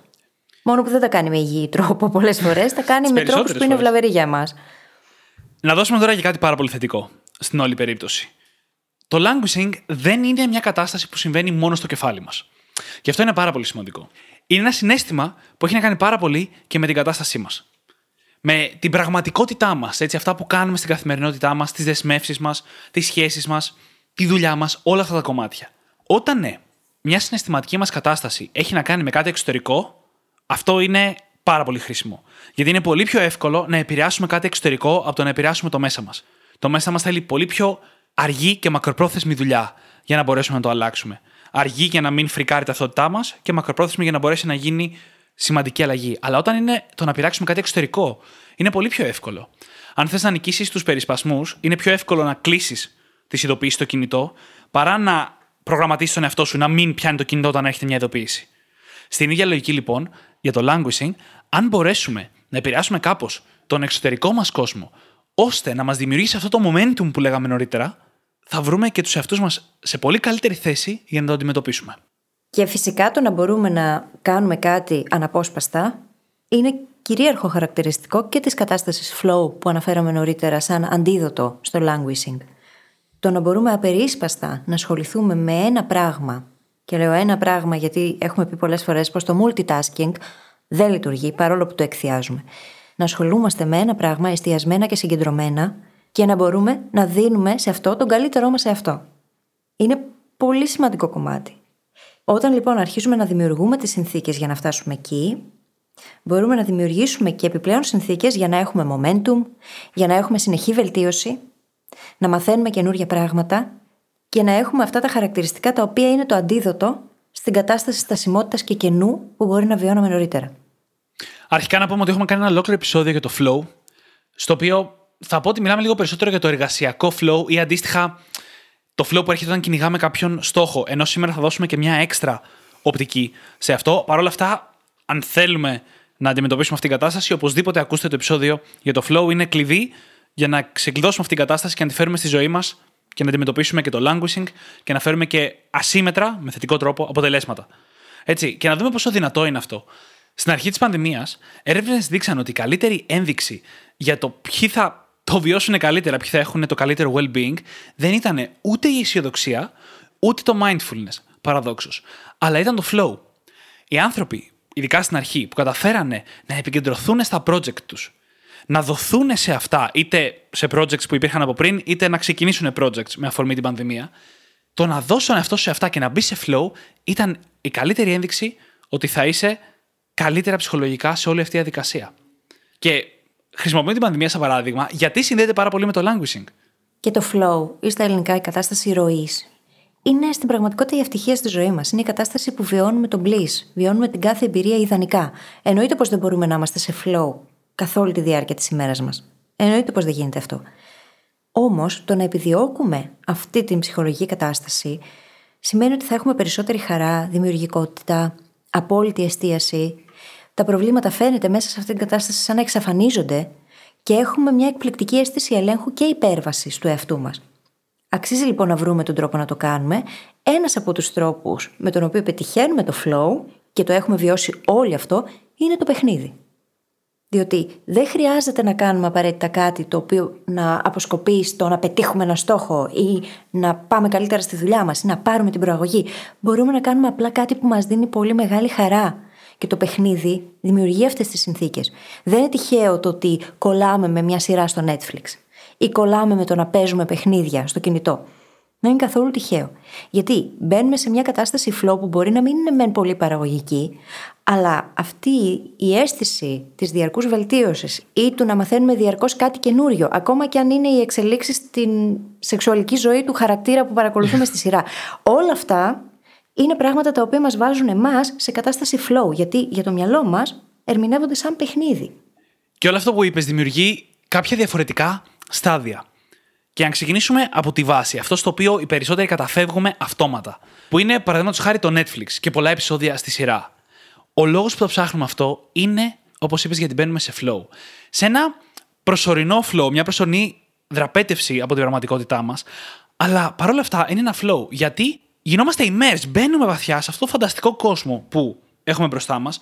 Μόνο που δεν τα κάνει με υγιή τρόπο πολλές φορές, τα κάνει με τρόπους περισσότερες που είναι φορές. βλαβεροί για εμάς. Να δώσουμε τώρα και κάτι πάρα πολύ θετικό στην όλη περίπτωση. Το languishing δεν είναι μια κατάσταση που συμβαίνει μόνο στο κεφάλι μας. Και αυτό είναι πάρα πολύ σημαντικό. Είναι ένα συνέστημα που έχει να κάνει πάρα πολύ και με την κατάστασή μας. Με την πραγματικότητά μας, έτσι, αυτά που κάνουμε στην καθημερινότητά μας, τις δεσμεύσεις μας, τις σχέσεις μας, τη δουλειά μας, όλα αυτά τα κομμάτια. Όταν ναι, μια συναισθηματική μας κατάσταση έχει να κάνει με κάτι εξωτερικό, αυτό είναι πάρα πολύ χρήσιμο. Γιατί είναι πολύ πιο εύκολο να επηρεάσουμε κάτι εξωτερικό από το να επηρεάσουμε το μέσα μας. Το μέσα μας θέλει πολύ πιο αργή και μακροπρόθεσμη δουλειά για να μπορέσουμε να το αλλάξουμε. Αργή για να μην φρικάρει η ταυτότητά μας και μακροπρόθεσμη για να μπορέσει να γίνει σημαντική αλλαγή. Αλλά όταν είναι το να πειράξουμε κάτι εξωτερικό, είναι πολύ πιο εύκολο. Αν θες να νικήσεις τους περισπασμούς, είναι πιο εύκολο να κλείσεις τις ειδοποιήσεις στο κινητό παρά να προγραμματίσεις τον εαυτό σου να μην πιάνει το κινητό όταν έρχεται μια ειδοποίηση. Στην ίδια λογική λοιπόν, για το languishing, αν μπορέσουμε να επηρεάσουμε κάπως τον εξωτερικό μας κόσμο, ώστε να μας δημιουργήσει αυτό το momentum που λέγαμε νωρίτερα, θα βρούμε και τους εαυτούς μας σε πολύ καλύτερη θέση για να το αντιμετωπίσουμε. Και φυσικά το να μπορούμε να κάνουμε κάτι αναπόσπαστα είναι κυρίαρχο χαρακτηριστικό και της κατάστασης flow που αναφέραμε νωρίτερα σαν αντίδοτο στο languishing. Το να μπορούμε απερίσπαστα να ασχοληθούμε με ένα πράγμα και λέω ένα πράγμα γιατί έχουμε πει πολλές φορές πως το multitasking δεν λειτουργεί παρόλο που το εκθιάζουμε. Να ασχολούμαστε με ένα πράγμα εστιασμένα και συγκεντρωμένα και να μπορούμε να δίνουμε σε αυτό τον καλύτερό μας σε αυτό. Είναι πολύ σημαντικό κομμάτι. Όταν λοιπόν αρχίζουμε να δημιουργούμε τις συνθήκες για να φτάσουμε εκεί, μπορούμε να δημιουργήσουμε και επιπλέον συνθήκες για να έχουμε momentum, για να έχουμε συνεχή βελτίωση, να μαθαίνουμε καινούργια πράγματα και να έχουμε αυτά τα χαρακτηριστικά τα οποία είναι το αντίδοτο στην κατάσταση στασιμότητας και κενού που μπορεί να βιώναμε νωρίτερα. Αρχικά να πούμε ότι έχουμε κάνει ένα ολόκληρο επεισόδιο για το flow, στο οποίο θα πω ότι μιλάμε λίγο περισσότερο για το εργασιακό flow ή αντίστοιχα το flow που έρχεται όταν κυνηγάμε κάποιον στόχο. Ενώ σήμερα θα δώσουμε και μια έξτρα οπτική σε αυτό. Παρ' όλα αυτά, αν θέλουμε να αντιμετωπίσουμε αυτήν την κατάσταση, οπωσδήποτε ακούστε το επεισόδιο για το flow. Είναι κλειδί για να ξεκλειδώσουμε αυτή την κατάσταση και να τη φέρουμε στη ζωή μας και να αντιμετωπίσουμε και το languishing και να φέρουμε και ασύμετρα, με θετικό τρόπο, αποτελέσματα. Έτσι, και να δούμε πόσο δυνατό είναι αυτό. Στην αρχή της πανδημίας, έρευνες δείξαν ότι η καλύτερη ένδειξη για το ποιοι θα το βιώσουν καλύτερα, ποιοι θα έχουν το καλύτερο well-being, δεν ήταν ούτε η αισιοδοξία, ούτε το mindfulness, παραδόξως. Αλλά ήταν το flow. Οι άνθρωποι, ειδικά στην αρχή, που καταφέρανε να επικεντρωθούν στα project τους, να δοθούν σε αυτά, είτε σε projects που υπήρχαν από πριν, είτε να ξεκινήσουν projects με αφορμή την πανδημία, το να δώσουν αυτό σε αυτά και να μπει σε flow ήταν η καλύτερη ένδειξη ότι θα είσαι καλύτερα ψυχολογικά σε όλη αυτή η διαδικασία. Και χρησιμοποιώ την πανδημία σαν παράδειγμα, γιατί συνδέεται πάρα πολύ με το languishing. Και το flow ή στα ελληνικά η κατάσταση ροής. Είναι στην πραγματικότητα η ευτυχία στη ζωή μας. Είναι η κατάσταση που βιώνουμε τον bliss. Βιώνουμε την κάθε εμπειρία ιδανικά. Εννοείται πως δεν μπορούμε να είμαστε σε flow καθ' όλη τη διάρκεια της ημέρας μας. Εννοείται πως δεν γίνεται αυτό. Όμως το να επιδιώκουμε αυτή την ψυχολογική κατάσταση σημαίνει ότι θα έχουμε περισσότερη χαρά, δημιουργικότητα, απόλυτη εστίαση. Τα προβλήματα φαίνεται μέσα σε αυτή την κατάσταση σαν να εξαφανίζονται και έχουμε μια εκπληκτική αίσθηση ελέγχου και υπέρβασης του εαυτού μας. Αξίζει λοιπόν να βρούμε τον τρόπο να το κάνουμε. Ένας από τους τρόπους με τον οποίο πετυχαίνουμε το flow και το έχουμε βιώσει όλοι αυτό είναι το παιχνίδι. Διότι δεν χρειάζεται να κάνουμε απαραίτητα κάτι το οποίο να αποσκοπεί στο να πετύχουμε ένα στόχο ή να πάμε καλύτερα στη δουλειά μας ή να πάρουμε την προαγωγή. Μπορούμε να κάνουμε απλά κάτι που μας δίνει πολύ μεγάλη χαρά. Και το παιχνίδι δημιουργεί αυτές τις συνθήκες. Δεν είναι τυχαίο το ότι κολλάμε με μια σειρά στο Netflix ή κολλάμε με το να παίζουμε παιχνίδια στο κινητό. Δεν είναι καθόλου τυχαίο. Γιατί μπαίνουμε σε μια κατάσταση flow που μπορεί να μην είναι μεν πολύ παραγωγική, αλλά αυτή η αίσθηση της διαρκούς βελτίωσης ή του να μαθαίνουμε διαρκώς κάτι καινούριο, ακόμα και αν είναι οι εξελίξεις στην σεξουαλική ζωή του χαρακτήρα που παρακολουθούμε στη σειρά. Όλα αυτά είναι πράγματα τα οποία μας βάζουν εμάς σε κατάσταση flow, γιατί για το μυαλό μας ερμηνεύονται σαν παιχνίδι. Και όλο αυτό που είπες δημιουργεί κάποια διαφορετικά στάδια. Και αν ξεκινήσουμε από τη βάση, αυτό στο οποίο οι περισσότεροι καταφεύγουμε αυτόματα. Που είναι, παραδείγματος χάρη, το Netflix και πολλά επεισόδια στη σειρά. Ο λόγος που το ψάχνουμε αυτό είναι, όπως είπες, γιατί μπαίνουμε σε flow. Σε ένα προσωρινό flow, μια προσωρινή δραπέτευση από την πραγματικότητά μας, αλλά παρόλα αυτά είναι ένα flow. Γιατί γινόμαστε immersed, μπαίνουμε βαθιά σε αυτό το φανταστικό κόσμο που έχουμε μπροστά μας,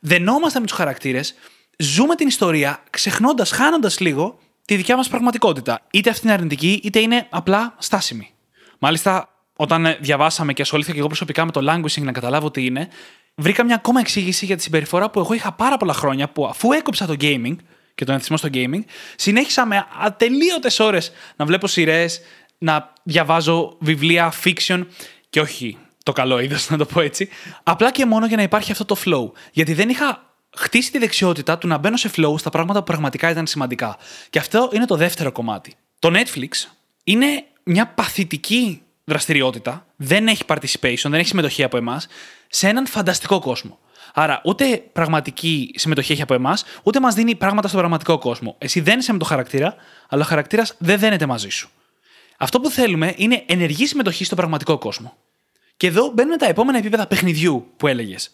δενόμαστε με τους χαρακτήρες, ζούμε την ιστορία, ξεχνώντας, χάνοντας λίγο τη δικιά μας πραγματικότητα. Είτε αυτή είναι αρνητική, είτε είναι απλά στάσιμη. Μάλιστα, όταν διαβάσαμε και ασχολήθηκα και εγώ προσωπικά με το languaging να καταλάβω τι είναι, βρήκα μια ακόμα εξήγηση για τη συμπεριφορά που εγώ είχα πάρα πολλά χρόνια που αφού έκοψα το gaming και τον εθισμό στο gaming, συνέχισα με ατελείωτες ώρες να βλέπω σειρές, να διαβάζω βιβλία fiction και όχι το καλό είδος, να το πω έτσι. Απλά και μόνο για να υπάρχει αυτό το flow. Γιατί δεν είχα χτίσει τη δεξιότητα του να μπαίνω σε flow στα πράγματα που πραγματικά ήταν σημαντικά. Και αυτό είναι το δεύτερο κομμάτι. Το Netflix είναι μια παθητική δραστηριότητα, δεν έχει participation, δεν έχει συμμετοχή από εμάς, σε έναν φανταστικό κόσμο. Άρα, ούτε πραγματική συμμετοχή έχει από εμάς, ούτε μας δίνει πράγματα στον πραγματικό κόσμο. Εσύ δένεσαι με το χαρακτήρα, αλλά ο χαρακτήρας δεν δένεται μαζί σου. Αυτό που θέλουμε είναι ενεργή συμμετοχή στον πραγματικό κόσμο. Και εδώ μπαίνουν τα επόμενα επίπεδα παιχνιδιού που έλεγες.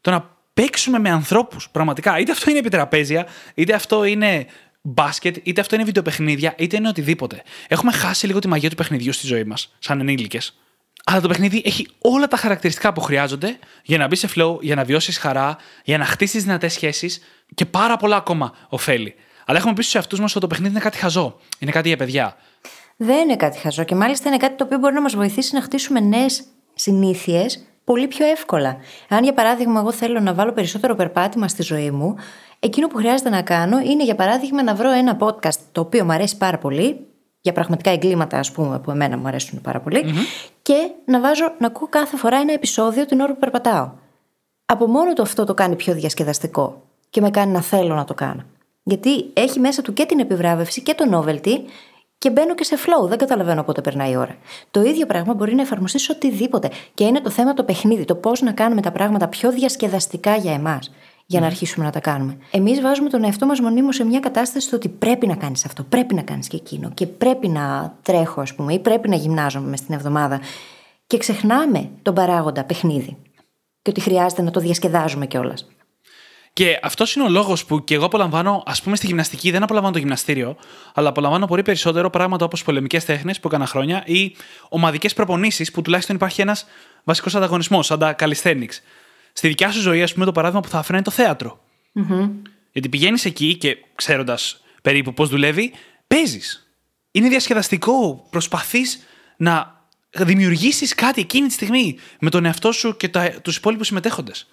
Το να παίξουμε με ανθρώπους. Πραγματικά. Είτε αυτό είναι επιτραπέζια, είτε αυτό είναι μπάσκετ, είτε αυτό είναι βιντεοπαιχνίδια, είτε είναι οτιδήποτε. Έχουμε χάσει λίγο τη μαγεία του παιχνιδιού στη ζωή μας, σαν ενήλικες. Αλλά το παιχνίδι έχει όλα τα χαρακτηριστικά που χρειάζονται για να μπει σε flow, για να βιώσεις χαρά, για να χτίσεις δυνατές σχέσεις και πάρα πολλά ακόμα ωφέλη. Αλλά έχουμε πει στους εαυτούς μας ότι το παιχνίδι είναι κάτι χαζό. Είναι κάτι για παιδιά. Δεν είναι κάτι χαζό και μάλιστα είναι κάτι το οποίο μπορεί να μας βοηθήσει να χτίσουμε νέες συνήθειες πολύ πιο εύκολα. Αν για παράδειγμα εγώ θέλω να βάλω περισσότερο περπάτημα στη ζωή μου, εκείνο που χρειάζεται να κάνω είναι για παράδειγμα να βρω ένα podcast το οποίο μου αρέσει πάρα πολύ, για πραγματικά εγκλήματα, ας πούμε, που εμένα μου αρέσουν πάρα και να βάζω να ακούω κάθε φορά ένα επεισόδιο την ώρα που περπατάω. Από μόνο το αυτό το κάνει πιο διασκεδαστικό και με κάνει να θέλω να το κάνω. Γιατί έχει μέσα του και την επιβράβευση και το novelty και μπαίνω και σε flow. Δεν καταλαβαίνω πότε περνάει η ώρα. Το ίδιο πράγμα μπορεί να εφαρμοστεί σε οτιδήποτε. Και είναι το θέμα το παιχνίδι, το πώς να κάνουμε τα πράγματα πιο διασκεδαστικά για εμάς για να αρχίσουμε να τα κάνουμε. Εμείς βάζουμε τον εαυτό μας μονίμως σε μια κατάσταση στο ότι πρέπει να κάνεις αυτό, πρέπει να κάνεις και εκείνο και πρέπει να τρέχω, ας πούμε, ή πρέπει να γυμνάζομαι μες στην εβδομάδα. Και ξεχνάμε τον παράγοντα παιχνίδι. Και ότι χρειάζεται να το διασκεδάζουμε κιόλας. Και αυτός είναι ο λόγος που και εγώ απολαμβάνω, ας πούμε, στη γυμναστική δεν απολαμβάνω το γυμναστήριο, αλλά απολαμβάνω πολύ περισσότερο πράγματα όπως πολεμικές τέχνες που έκανα χρόνια ή ομαδικές προπονήσεις που τουλάχιστον υπάρχει ένας βασικός ανταγωνισμός, σαν τα calisthenics. Στη δικιά σου ζωή, ας πούμε, το παράδειγμα που θα έφερα είναι το θεατρο mm-hmm. Γιατί πηγαίνεις εκεί και ξέροντας περίπου πώς δουλεύει, παίζεις. Είναι διασκεδαστικό. Προσπαθείς να δημιουργήσεις κάτι εκείνη τη στιγμή με τον εαυτό σου και τους υπόλοιπους συμμετέχοντες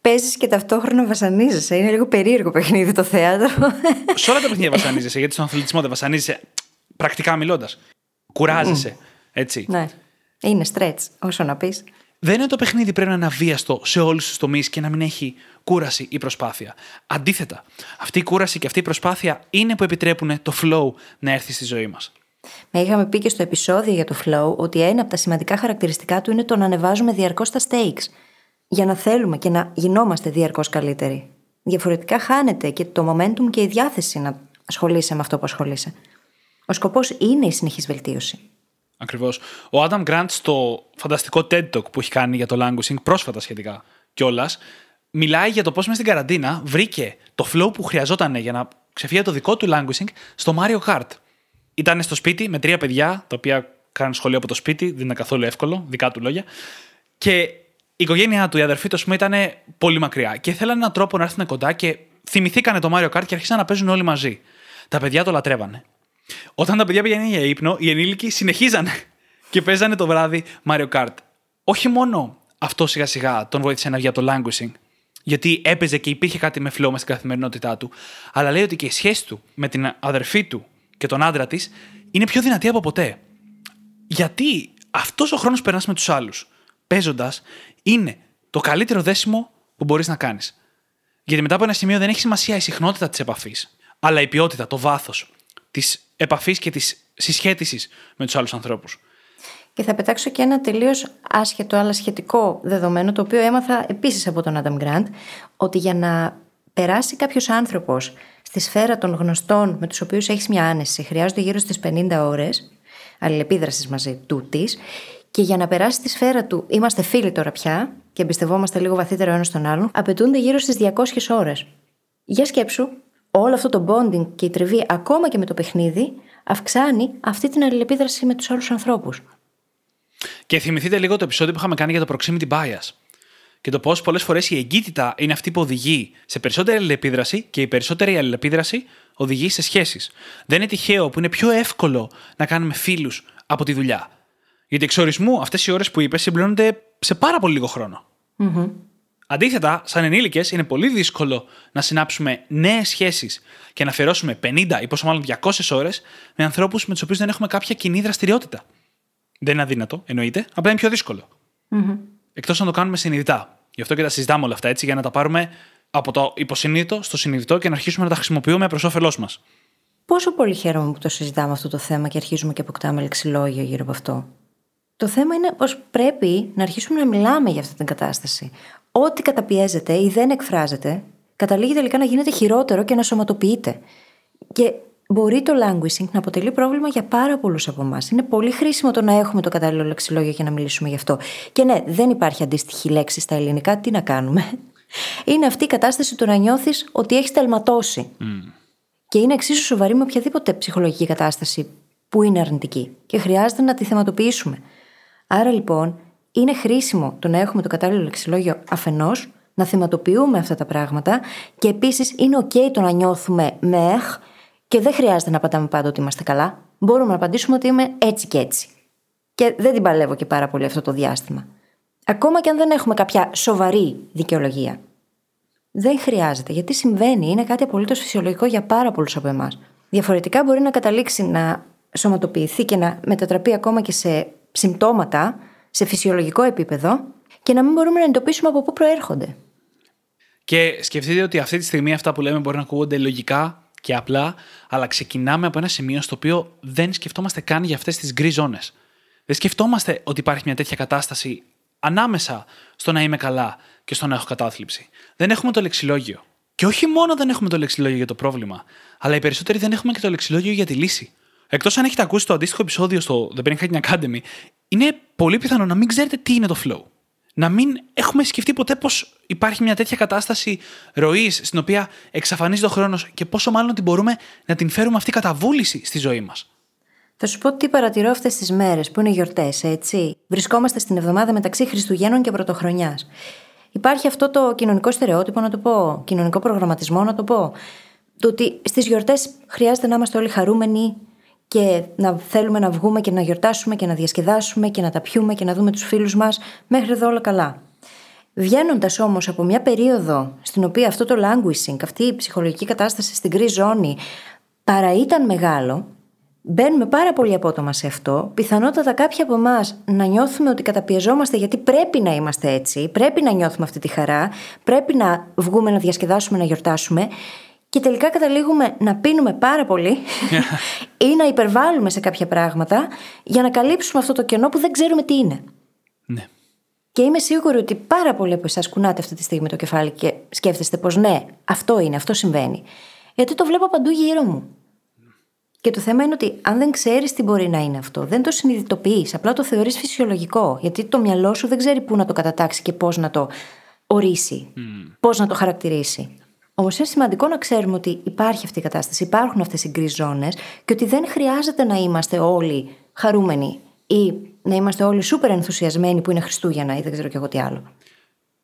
παίζεις και ταυτόχρονα βασανίζεσαι. Είναι λίγο περίεργο παιχνίδι το θέατρο. Σε όλα τα παιχνίδια βασανίζεσαι, γιατί στον αθλητισμό δεν βασανίζεσαι. Πρακτικά μιλώντας. Κουράζεσαι. Έτσι. Ναι. Είναι stretch, όσο να πεις. Δεν είναι το παιχνίδι πρέπει να είναι αβίαστο σε όλους τους τομείς και να μην έχει κούραση ή προσπάθεια. Αντίθετα, αυτή η κούραση και αυτή η προσπάθεια είναι που επιτρέπουν το flow να έρθει στη ζωή μας. Με είχαμε πει και στο επεισόδιο για το flow ότι ένα από τα σημαντικά χαρακτηριστικά του είναι το να ανεβάζουμε διαρκώς τα stakes για να θέλουμε και να γινόμαστε διαρκώς καλύτεροι. Διαφορετικά χάνεται και το momentum και η διάθεση να ασχολείσαι με αυτό που ασχολείσαι. Ο σκοπός είναι η συνεχής βελτίωση. Ακριβώς. Ο Adam Grant στο φανταστικό TED Talk που έχει κάνει για το languaging πρόσφατα σχετικά κιόλας, μιλάει για το πώς με στην καραντίνα βρήκε το flow που χρειαζόταν για να ξεφύγει το δικό του languishing στο Mario Kart. Ήταν στο σπίτι με τρία παιδιά, τα οποία κάνουν σχολείο από το σπίτι, δεν είναι καθόλου εύκολο, δικά του λόγια. Και η οικογένειά του, η αδερφή του, ας πούμε, ήταν πολύ μακριά. Και θέλανε έναν τρόπο να έρθουν κοντά και θυμηθήκανε το Mario Kart και αρχίσαν να παίζουν όλοι μαζί. Τα παιδιά το λατρεύανε. Όταν τα παιδιά πήγαιναν για ύπνο, οι ενήλικοι συνεχίζανε και παίζανε το βράδυ Mario Kart. Όχι μόνο αυτό σιγά σιγά τον βοήθησε να βγει από το languishing, γιατί έπαιζε και υπήρχε κάτι με φλόγμα στην καθημερινότητά του, αλλά λέει ότι και η σχέση του με την αδερφή του και τον άντρα της είναι πιο δυνατή από ποτέ. Γιατί αυτός ο χρόνος που περνάς με τους άλλους, παίζοντας, είναι το καλύτερο δέσιμο που μπορείς να κάνεις. Γιατί μετά από ένα σημείο δεν έχει σημασία η συχνότητα της επαφής, αλλά η ποιότητα, το βάθος της επαφής και της συσχέτισης με τους άλλους ανθρώπους. Και θα πετάξω και ένα τελείως άσχετο αλλά σχετικό δεδομένο, το οποίο έμαθα επίσης από τον Άνταμ Γκραντ, ότι για να περάσει κάποιος άνθρωπος στη σφαίρα των γνωστών με τους οποίους έχεις μια άνεση, χρειάζονται γύρω στις 50 ώρες αλληλεπίδρασης μαζί του της. Και για να περάσει στη σφαίρα του, είμαστε φίλοι τώρα πια και εμπιστευόμαστε λίγο βαθύτερο ένας τον άλλον, απαιτούνται γύρω στις 200 ώρες. Για σκέψου, όλο αυτό το bonding και η τριβή, ακόμα και με το παιχνίδι, αυξάνει αυτή την αλληλεπίδραση με τους άλλους ανθρώπους. Και θυμηθείτε λίγο το επεισόδιο που είχαμε κάνει για το proximity bias. Και το πώς πολλές φορές η εγκύτητα είναι αυτή που οδηγεί σε περισσότερη αλληλεπίδραση και η περισσότερη αλληλεπίδραση οδηγεί σε σχέσεις. Δεν είναι τυχαίο που είναι πιο εύκολο να κάνουμε φίλους από τη δουλειά. Γιατί εξορισμού αυτές οι ώρες που είπες συμπληρώνονται σε πάρα πολύ λίγο χρόνο. Mm-hmm. Αντίθετα, σαν ενήλικες, είναι πολύ δύσκολο να συνάψουμε νέες σχέσεις και να αφιερώσουμε 50 ή πόσο μάλλον 200 ώρες με ανθρώπους με τους οποίους δεν έχουμε κάποια κοινή δραστηριότητα. Δεν είναι αδύνατο, εννοείται, απλά είναι πιο δύσκολο. Mm-hmm. Εκτός να το κάνουμε συνειδητά. Γι' αυτό και τα συζητάμε όλα αυτά έτσι, για να τα πάρουμε από το υποσυνείδητο στο συνειδητό και να αρχίσουμε να τα χρησιμοποιούμε προς όφελός μας. Πόσο πολύ χαίρομαι που το συζητάμε αυτό το θέμα και αρχίζουμε και αποκτάμε λεξιλόγιο γύρω από αυτό. Το θέμα είναι πως πρέπει να αρχίσουμε να μιλάμε για αυτή την κατάσταση. Ό,τι καταπιέζεται ή δεν εκφράζεται, καταλήγει τελικά να γίνεται χειρότερο και να σωματοποιείται. Και μπορεί το languishing να αποτελεί πρόβλημα για πάρα πολλούς από εμάς. Είναι πολύ χρήσιμο το να έχουμε το κατάλληλο λεξιλόγιο για να μιλήσουμε γι' αυτό. Και ναι, δεν υπάρχει αντίστοιχη λέξη στα ελληνικά, τι να κάνουμε; Είναι αυτή η κατάσταση του να νιώθεις ότι έχεις τελματώσει. Mm. Και είναι εξίσου σοβαρή με οποιαδήποτε ψυχολογική κατάσταση που είναι αρνητική. Και χρειάζεται να τη θεματοποιήσουμε. Άρα λοιπόν, είναι χρήσιμο το να έχουμε το κατάλληλο λεξιλόγιο αφενός, να θεματοποιούμε αυτά τα πράγματα και επίσης είναι OK το να νιώθουμε μεχ και δεν χρειάζεται να απαντάμε πάντα ότι είμαστε καλά. Μπορούμε να απαντήσουμε ότι είμαι έτσι και έτσι. Και δεν την παλεύω και πάρα πολύ αυτό το διάστημα. Ακόμα και αν δεν έχουμε κάποια σοβαρή δικαιολογία. Δεν χρειάζεται, γιατί συμβαίνει, είναι κάτι απολύτως φυσιολογικό για πάρα πολλούς από εμάς. Διαφορετικά μπορεί να καταλήξει να σωματοποιηθεί και να μετατραπεί ακόμα και σε συμπτώματα σε φυσιολογικό επίπεδο και να μην μπορούμε να εντοπίσουμε από πού προέρχονται. Και σκεφτείτε ότι αυτή τη στιγμή αυτά που λέμε μπορεί να ακούγονται λογικά και απλά, αλλά ξεκινάμε από ένα σημείο στο οποίο δεν σκεφτόμαστε καν για αυτές τις γκρι ζώνες. Δεν σκεφτόμαστε ότι υπάρχει μια τέτοια κατάσταση ανάμεσα στο να είμαι καλά και στο να έχω κατάθλιψη. Δεν έχουμε το λεξιλόγιο. Και όχι μόνο δεν έχουμε το λεξιλόγιο για το πρόβλημα, αλλά οι περισσότεροι δεν έχουμε και το λεξιλόγιο για τη λύση. Εκτός αν έχετε ακούσει το αντίστοιχο επεισόδιο στο The Brain Hacking Academy, είναι πολύ πιθανό να μην ξέρετε τι είναι το flow. Να μην έχουμε σκεφτεί ποτέ πω υπάρχει μια τέτοια κατάσταση ροής στην οποία εξαφανίζει το χρόνος και πόσο μάλλον ότι μπορούμε να την φέρουμε αυτή κατά βούληση στη ζωή μας. Θα σου πω τι παρατηρώ αυτές τις μέρες που είναι γιορτές, έτσι. Βρισκόμαστε στην εβδομάδα μεταξύ Χριστουγέννων και Πρωτοχρονιάς. Υπάρχει αυτό το κοινωνικό στερεότυπο, να το πω, κοινωνικό προγραμματισμό, να το πω. Το ότι στις γιορτές χρειάζεται να είμαστε όλοι χαρούμενοι, και να θέλουμε να βγούμε και να γιορτάσουμε και να διασκεδάσουμε και να τα πιούμε και να δούμε τους φίλους μας μέχρι εδώ όλα καλά. Βγαίνοντας όμως από μια περίοδο στην οποία αυτό το languishing, αυτή η ψυχολογική κατάσταση στην γκρι ζώνη παρά ήταν μεγάλο, μπαίνουμε πάρα πολύ απότομα σε αυτό. Πιθανότατα κάποιοι από εμάς να νιώθουμε ότι καταπιεζόμαστε γιατί πρέπει να είμαστε έτσι, πρέπει να νιώθουμε αυτή τη χαρά, πρέπει να βγούμε να διασκεδάσουμε, να γιορτάσουμε και τελικά καταλήγουμε να πίνουμε πάρα πολύ ή να υπερβάλλουμε σε κάποια πράγματα για να καλύψουμε αυτό το κενό που δεν ξέρουμε τι είναι. Ναι. Και είμαι σίγουρη ότι πάρα πολλοί από εσάς κουνάτε αυτή τη στιγμή το κεφάλι και σκέφτεστε πως ναι, αυτό είναι, αυτό συμβαίνει. Γιατί το βλέπω παντού γύρω μου. Και το θέμα είναι ότι αν δεν ξέρεις τι μπορεί να είναι αυτό, δεν το συνειδητοποιείς, απλά το θεωρείς φυσιολογικό. Γιατί το μυαλό σου δεν ξέρει πού να το κατατάξει και πώς να το ορίσει, mm. πώς να το χαρακτηρίσει. Όμως είναι σημαντικό να ξέρουμε ότι υπάρχει αυτή η κατάσταση, υπάρχουν αυτές οι γκρι ζώνες και ότι δεν χρειάζεται να είμαστε όλοι χαρούμενοι ή να είμαστε όλοι σούπερ ενθουσιασμένοι που είναι Χριστούγεννα ή δεν ξέρω και εγώ τι άλλο.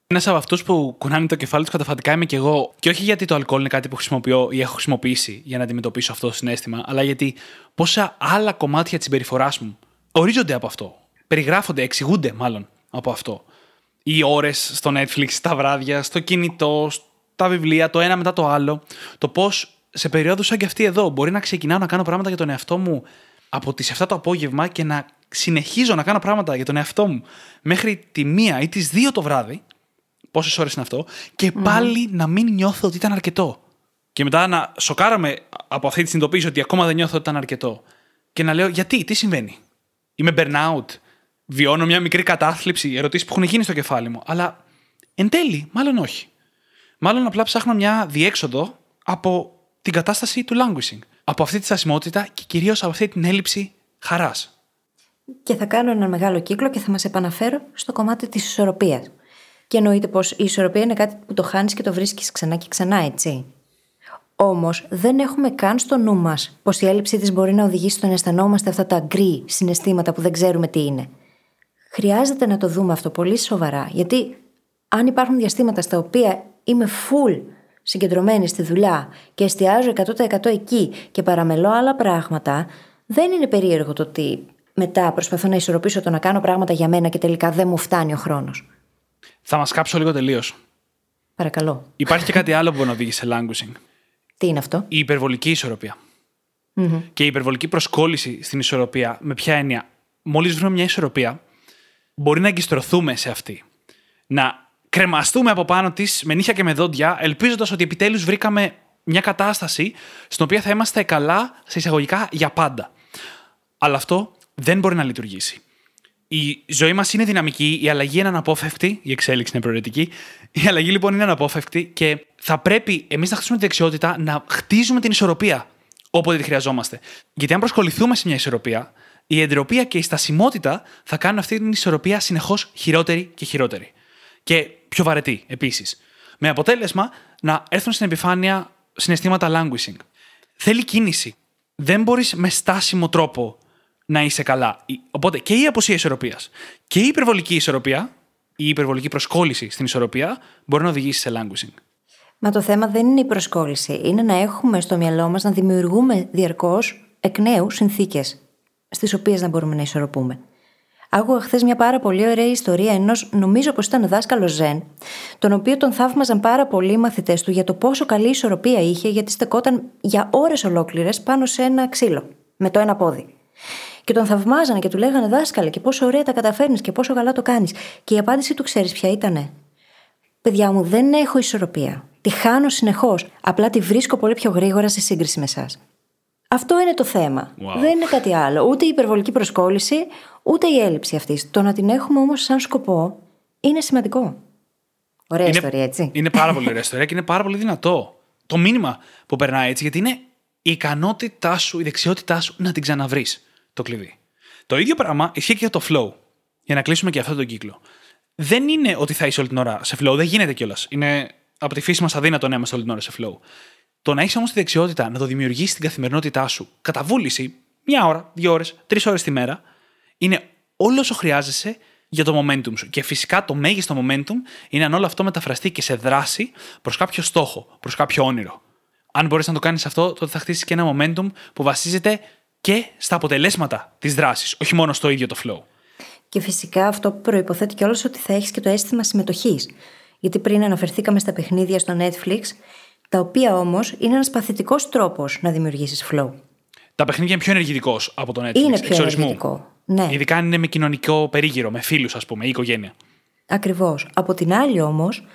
Ένα από αυτούς που κουνάνε το κεφάλι τους καταφατικά είμαι και εγώ. Και όχι γιατί το αλκοόλ είναι κάτι που χρησιμοποιώ ή έχω χρησιμοποιήσει για να αντιμετωπίσω αυτό το συνέστημα, αλλά γιατί πόσα άλλα κομμάτια της συμπεριφοράς μου ορίζονται από αυτό. Περιγράφονται, εξηγούνται μάλλον από αυτό. Οι ώρες στο Netflix, τα βράδια, στο κινητό, τα βιβλία, το ένα μετά το άλλο. Το πώς σε περίοδου σαν και αυτή εδώ μπορεί να ξεκινάω να κάνω πράγματα για τον εαυτό μου από τις 7 το απόγευμα και να συνεχίζω να κάνω πράγματα για τον εαυτό μου μέχρι τη μία ή τις δύο το βράδυ. Πόσες ώρες είναι αυτό, και πάλι να μην νιώθω ότι ήταν αρκετό. Και μετά να σοκάρομαι από αυτή τη συνειδητοποίηση ότι ακόμα δεν νιώθω ότι ήταν αρκετό. Και να λέω γιατί, τι συμβαίνει; Είμαι burnout. Βιώνω μια μικρή κατάθλιψη, ερωτήσεις που έχουν γίνει στο κεφάλι μου. Αλλά εν τέλει, μάλλον όχι. Μάλλον απλά ψάχνω μια διέξοδο από την κατάσταση του languishing. Από αυτή τη στασιμότητα και κυρίως από αυτή την έλλειψη χαράς. Και θα κάνω ένα μεγάλο κύκλο και θα μας επαναφέρω στο κομμάτι της ισορροπίας. Και εννοείται πως η ισορροπία είναι κάτι που το χάνεις και το βρίσκεις ξανά και ξανά, έτσι. Όμως δεν έχουμε καν στο νου μας πως η έλλειψη της μπορεί να οδηγήσει στο να αισθανόμαστε αυτά τα γκρι συναισθήματα που δεν ξέρουμε τι είναι. Χρειάζεται να το δούμε αυτό πολύ σοβαρά, γιατί αν υπάρχουν διαστήματα στα οποία είμαι full συγκεντρωμένη στη δουλειά και εστιάζω 100% εκεί και παραμελώ άλλα πράγματα, δεν είναι περίεργο το ότι μετά προσπαθώ να ισορροπήσω το να κάνω πράγματα για μένα και τελικά δεν μου φτάνει ο χρόνος. Θα μας κάψω λίγο τελείως. Παρακαλώ. Υπάρχει και κάτι άλλο που μπορεί να οδηγήσει σε languishing. Τι είναι αυτό; Η υπερβολική ισορροπία. Mm-hmm. Και η υπερβολική προσκόλληση στην ισορροπία, με ποια έννοια; Μόλις βρούμε μια ισορροπία, μπορεί να εγκιστρωθούμε σε αυτή. Να κρεμαστούμε από πάνω της με νύχια και με δόντια, ελπίζοντας ότι επιτέλους βρήκαμε μια κατάσταση στην οποία θα είμαστε καλά, σε εισαγωγικά, για πάντα. Αλλά αυτό δεν μπορεί να λειτουργήσει. Η ζωή μας είναι δυναμική, η αλλαγή είναι αναπόφευκτη, η εξέλιξη είναι προαιρετική. Η αλλαγή λοιπόν είναι αναπόφευκτη και θα πρέπει εμείς να χρησιμοποιούμε τη δεξιότητα να χτίζουμε την ισορροπία όποτε τη χρειαζόμαστε. Γιατί αν προσκοληθούμε σε μια ισορροπία, η εντροπία και η στασιμότητα θα κάνουν αυτή την ισορροπία συνεχώς χειρότερη και χειρότερη. Και πιο βαρετή επίσης. Με αποτέλεσμα να έρθουν στην επιφάνεια συναισθήματα languishing. Θέλει κίνηση. Δεν μπορείς με στάσιμο τρόπο να είσαι καλά. Οπότε και η αποσία ισορροπίας και η υπερβολική ισορροπία, η υπερβολική προσκόλληση στην ισορροπία μπορεί να οδηγήσει σε languishing. Μα το θέμα δεν είναι η προσκόλληση. Είναι να έχουμε στο μυαλό μας να δημιουργούμε διαρκώς εκ νέου συνθήκες στις οποίες να μπορούμε να ισορροπούμε. Άκουγα χθες μια πάρα πολύ ωραία ιστορία ενός, νομίζω πως ήταν δάσκαλος Ζεν, τον οποίο τον θαύμαζαν πάρα πολύ οι μαθητές του για το πόσο καλή ισορροπία είχε, γιατί στεκόταν για ώρες ολόκληρες πάνω σε ένα ξύλο, με το ένα πόδι. Και τον θαυμάζανε και του λέγανε δάσκαλε και πόσο ωραία τα καταφέρνεις και πόσο καλά το κάνεις. Και η απάντηση του ξέρεις ποια ήτανε. Παιδιά μου, δεν έχω ισορροπία. Τη χάνω συνεχώς. Απλά τη βρίσκω πολύ πιο γρήγορα σε σύγκριση με εσάς. Αυτό είναι το θέμα. Δεν είναι κάτι άλλο. Ούτε η υπερβολική προσκόλληση, ούτε η έλλειψη αυτής. Το να την έχουμε όμως σαν σκοπό είναι σημαντικό. Ωραία είναι, ιστορία, έτσι. Είναι πάρα πολύ ωραία ιστορία και είναι πάρα πολύ δυνατό. Το μήνυμα που περνάει έτσι, γιατί είναι η ικανότητά σου, η δεξιότητά σου να την ξαναβρεις το κλειδί. Το ίδιο πράγμα ισχύει και για το flow. Για να κλείσουμε και αυτό τον κύκλο. Δεν είναι ότι θα είσαι όλη την ώρα σε flow, δεν γίνεται κιόλας. Είναι από τη φύση μας αδύνατο να είμαστε όλη την ώρα σε flow. Το να έχεις όμως τη δεξιότητα να το δημιουργήσει στην καθημερινότητά σου, κατά βούληση, μια ώρα, δύο ώρες, τρεις ώρες τη μέρα, είναι όλο όσο χρειάζεσαι για το momentum σου. Και φυσικά το μέγιστο momentum είναι αν όλο αυτό μεταφραστεί και σε δράση προς κάποιο στόχο, προς κάποιο όνειρο. Αν μπορείς να το κάνεις αυτό, τότε θα χτίσεις και ένα momentum που βασίζεται και στα αποτελέσματα της δράσης, όχι μόνο στο ίδιο το flow. Και φυσικά αυτό προποθέτει κιόλας ότι θα έχεις και το αίσθημα συμμετοχής. Γιατί πριν αναφερθήκαμε στα παιχνίδια στο Netflix, τα οποία όμως είναι ένας παθητικός τρόπος να δημιουργήσεις flow. Τα παιχνίδια είναι πιο ενεργητικό από το Netflix. Είναι πιο ενεργητικό. Ναι. Ειδικά αν είναι με κοινωνικό περίγυρο, με φίλους, ας πούμε, ή οικογένεια. Ακριβώς. Από την άλλη όμως,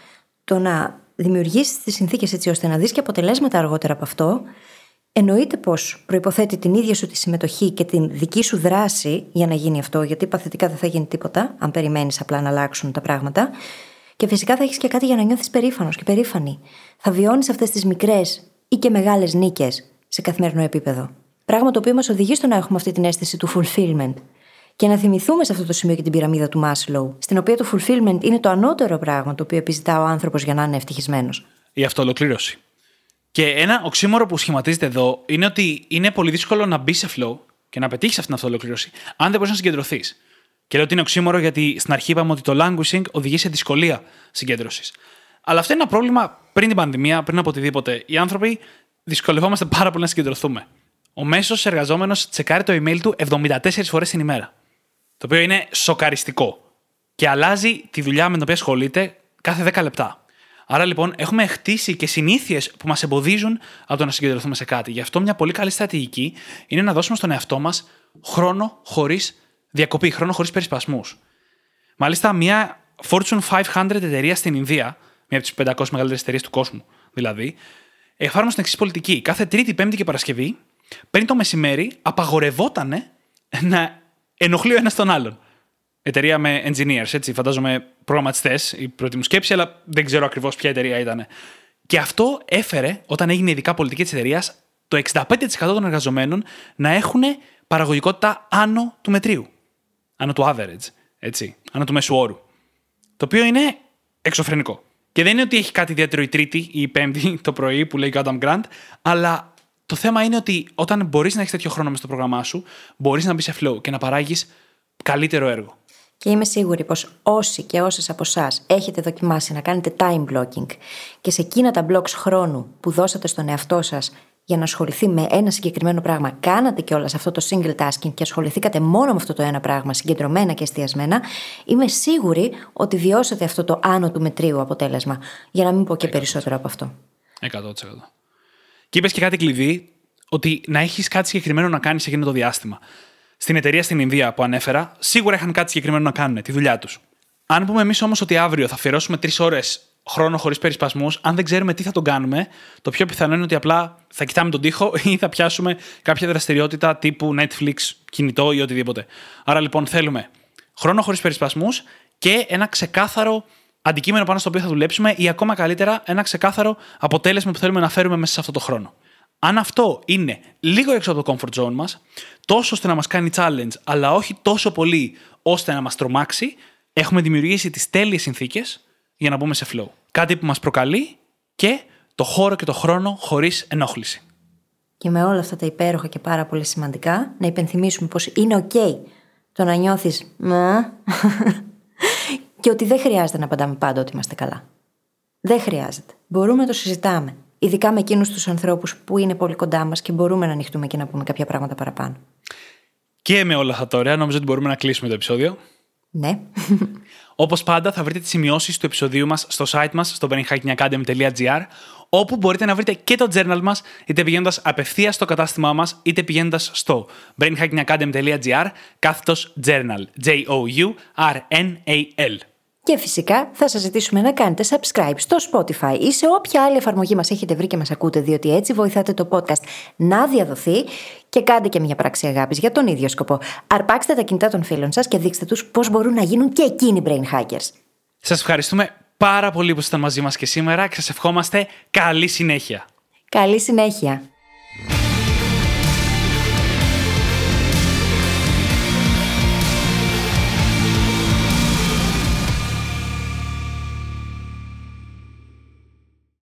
το να δημιουργήσεις τις συνθήκες έτσι ώστε να δεις και αποτελέσματα αργότερα από αυτό, εννοείται πως προποθέτει την ίδια σου τη συμμετοχή και την δική σου δράση για να γίνει αυτό, γιατί παθητικά δεν θα γίνει τίποτα, αν περιμένεις απλά να αλλάξουν τα πράγματα. Και φυσικά θα έχεις και κάτι για να νιώθεις περήφανος και περήφανη. Θα βιώνεις αυτές τις μικρές ή και μεγάλες νίκες σε καθημερινό επίπεδο. Πράγμα το οποίο μας οδηγεί στο να έχουμε αυτή την αίσθηση του fulfillment. Και να θυμηθούμε σε αυτό το σημείο και την πυραμίδα του Maslow, στην οποία το fulfillment είναι το ανώτερο πράγμα το οποίο επιζητά ο άνθρωπος για να είναι ευτυχισμένος. Η αυτοολοκλήρωση. Και ένα οξύμορο που σχηματίζεται εδώ είναι ότι είναι πολύ δύσκολο να μπεις σε flow και να πετύχεις αυτήν την αυτοολοκλήρωση αν δεν μπορείς να συγκεντρωθείς. Και λέω ότι είναι οξύμορο γιατί στην αρχή είπαμε ότι το languishing οδηγεί σε δυσκολία συγκέντρωσης. Αλλά αυτό είναι ένα πρόβλημα πριν την πανδημία, πριν από οτιδήποτε. Οι άνθρωποι δυσκολευόμαστε πάρα πολύ να συγκεντρωθούμε. Ο μέσος εργαζόμενος τσεκάρει το email του 74 φορές την ημέρα. Το οποίο είναι σοκαριστικό. Και αλλάζει τη δουλειά με την οποία ασχολείται κάθε 10 λεπτά. Άρα λοιπόν έχουμε χτίσει και συνήθειες που μας εμποδίζουν από το να συγκεντρωθούμε σε κάτι. Γι' αυτό μια πολύ καλή στρατηγική είναι να δώσουμε στον εαυτό μας χρόνο χωρίς διακοπή, χρόνο χωρίς περισπασμούς. Μάλιστα, μια Fortune 500 εταιρεία στην Ινδία, μια από τις 500 μεγαλύτερες εταιρείες του κόσμου δηλαδή, εφάρμοσε την εξής πολιτική. Κάθε Τρίτη, Πέμπτη και Παρασκευή, πριν το μεσημέρι, απαγορευόταν να ενοχλεί ο ένας τον άλλον. Εταιρεία με engineers, έτσι, φαντάζομαι προγραμματιστές, η πρώτη μου σκέψη, αλλά δεν ξέρω ακριβώς ποια εταιρεία ήταν. Και αυτό έφερε, όταν έγινε ειδικά πολιτική της εταιρείας, το 65% των εργαζομένων να έχουν παραγωγικότητα άνω του μετρίου. Άνω του average, έτσι, άνω του μέσου όρου. Το οποίο είναι εξωφρενικό. Και δεν είναι ότι έχει κάτι ιδιαίτερο η Τρίτη ή η Πέμπτη το πρωί που λέει ο Adam Grant, αλλά το θέμα είναι ότι όταν μπορείς να έχεις τέτοιο χρόνο μες στο πρόγραμμά σου, μπορείς να μπεις σε flow και να παράγεις καλύτερο έργο. Και είμαι σίγουρη πως όσοι και όσες από εσάς έχετε δοκιμάσει να κάνετε time blocking και σε εκείνα τα blocks χρόνου που δώσατε στον εαυτό σας για να ασχοληθεί με ένα συγκεκριμένο πράγμα, κάνατε κιόλας αυτό το single tasking και ασχοληθήκατε μόνο με αυτό το ένα πράγμα, συγκεντρωμένα και εστιασμένα, είμαι σίγουρη ότι βιώσατε αυτό το άνω του μετρίου αποτέλεσμα. Για να μην πω και περισσότερο από αυτό. 100%. Και είπες και κάτι κλειδί, ότι να έχεις κάτι συγκεκριμένο να κάνεις σε εκείνο το διάστημα. Στην εταιρεία στην Ινδία που ανέφερα, σίγουρα είχαν κάτι συγκεκριμένο να κάνουν, τη δουλειά τους. Αν πούμε εμείς όμως ότι αύριο θα αφιερώσουμε τρεις ώρες χρόνο χωρίς περισπασμούς, αν δεν ξέρουμε τι θα τον κάνουμε, το πιο πιθανό είναι ότι απλά θα κοιτάμε τον τοίχο ή θα πιάσουμε κάποια δραστηριότητα τύπου Netflix, κινητό ή οτιδήποτε. Άρα λοιπόν θέλουμε χρόνο χωρίς περισπασμούς και ένα ξεκάθαρο αντικείμενο πάνω στο οποίο θα δουλέψουμε ή ακόμα καλύτερα ένα ξεκάθαρο αποτέλεσμα που θέλουμε να φέρουμε μέσα σε αυτό το χρόνο. Αν αυτό είναι λίγο έξω από το comfort zone μας, τόσο ώστε να μας κάνει challenge, αλλά όχι τόσο πολύ ώστε να μας τρομάξει, έχουμε δημιουργήσει τις τέλειες συνθήκες για να μπούμε σε flow. Κάτι που μας προκαλεί και το χώρο και το χρόνο χωρίς ενόχληση. Και με όλα αυτά τα υπέροχα και πάρα πολύ σημαντικά, να υπενθυμίσουμε πως είναι OK το να νιώθεις και ότι δεν χρειάζεται να απαντάμε πάντα ότι είμαστε καλά. Δεν χρειάζεται. Μπορούμε να το συζητάμε. Ειδικά με εκείνους τους ανθρώπους που είναι πολύ κοντά μας και μπορούμε να ανοιχτούμε και να πούμε κάποια πράγματα παραπάνω. Και με όλα αυτά τώρα, νομίζω ότι μπορούμε να κλείσουμε το επεισόδιο. Ναι. Όπως πάντα, θα βρείτε τις σημειώσεις του επεισοδίου μας στο site μας, στο brainhackingacademy.gr, όπου μπορείτε να βρείτε και το journal μας, είτε πηγαίνοντας απευθείας στο κατάστημά μας, είτε πηγαίνοντας στο brainhackingacademy.gr, κάθετος journal. J-O-U-R-N-A-L. Και φυσικά θα σας ζητήσουμε να κάνετε subscribe στο Spotify ή σε όποια άλλη εφαρμογή μας έχετε βρει και μας ακούτε, διότι έτσι βοηθάτε το podcast να διαδοθεί και κάντε και μια πράξη αγάπης για τον ίδιο σκοπό. Αρπάξτε τα κινητά των φίλων σας και δείξτε τους πώς μπορούν να γίνουν και εκείνοι brain hackers. Σας ευχαριστούμε πάρα πολύ που ήσασταν μαζί μας και σήμερα και σας ευχόμαστε καλή συνέχεια. Καλή συνέχεια.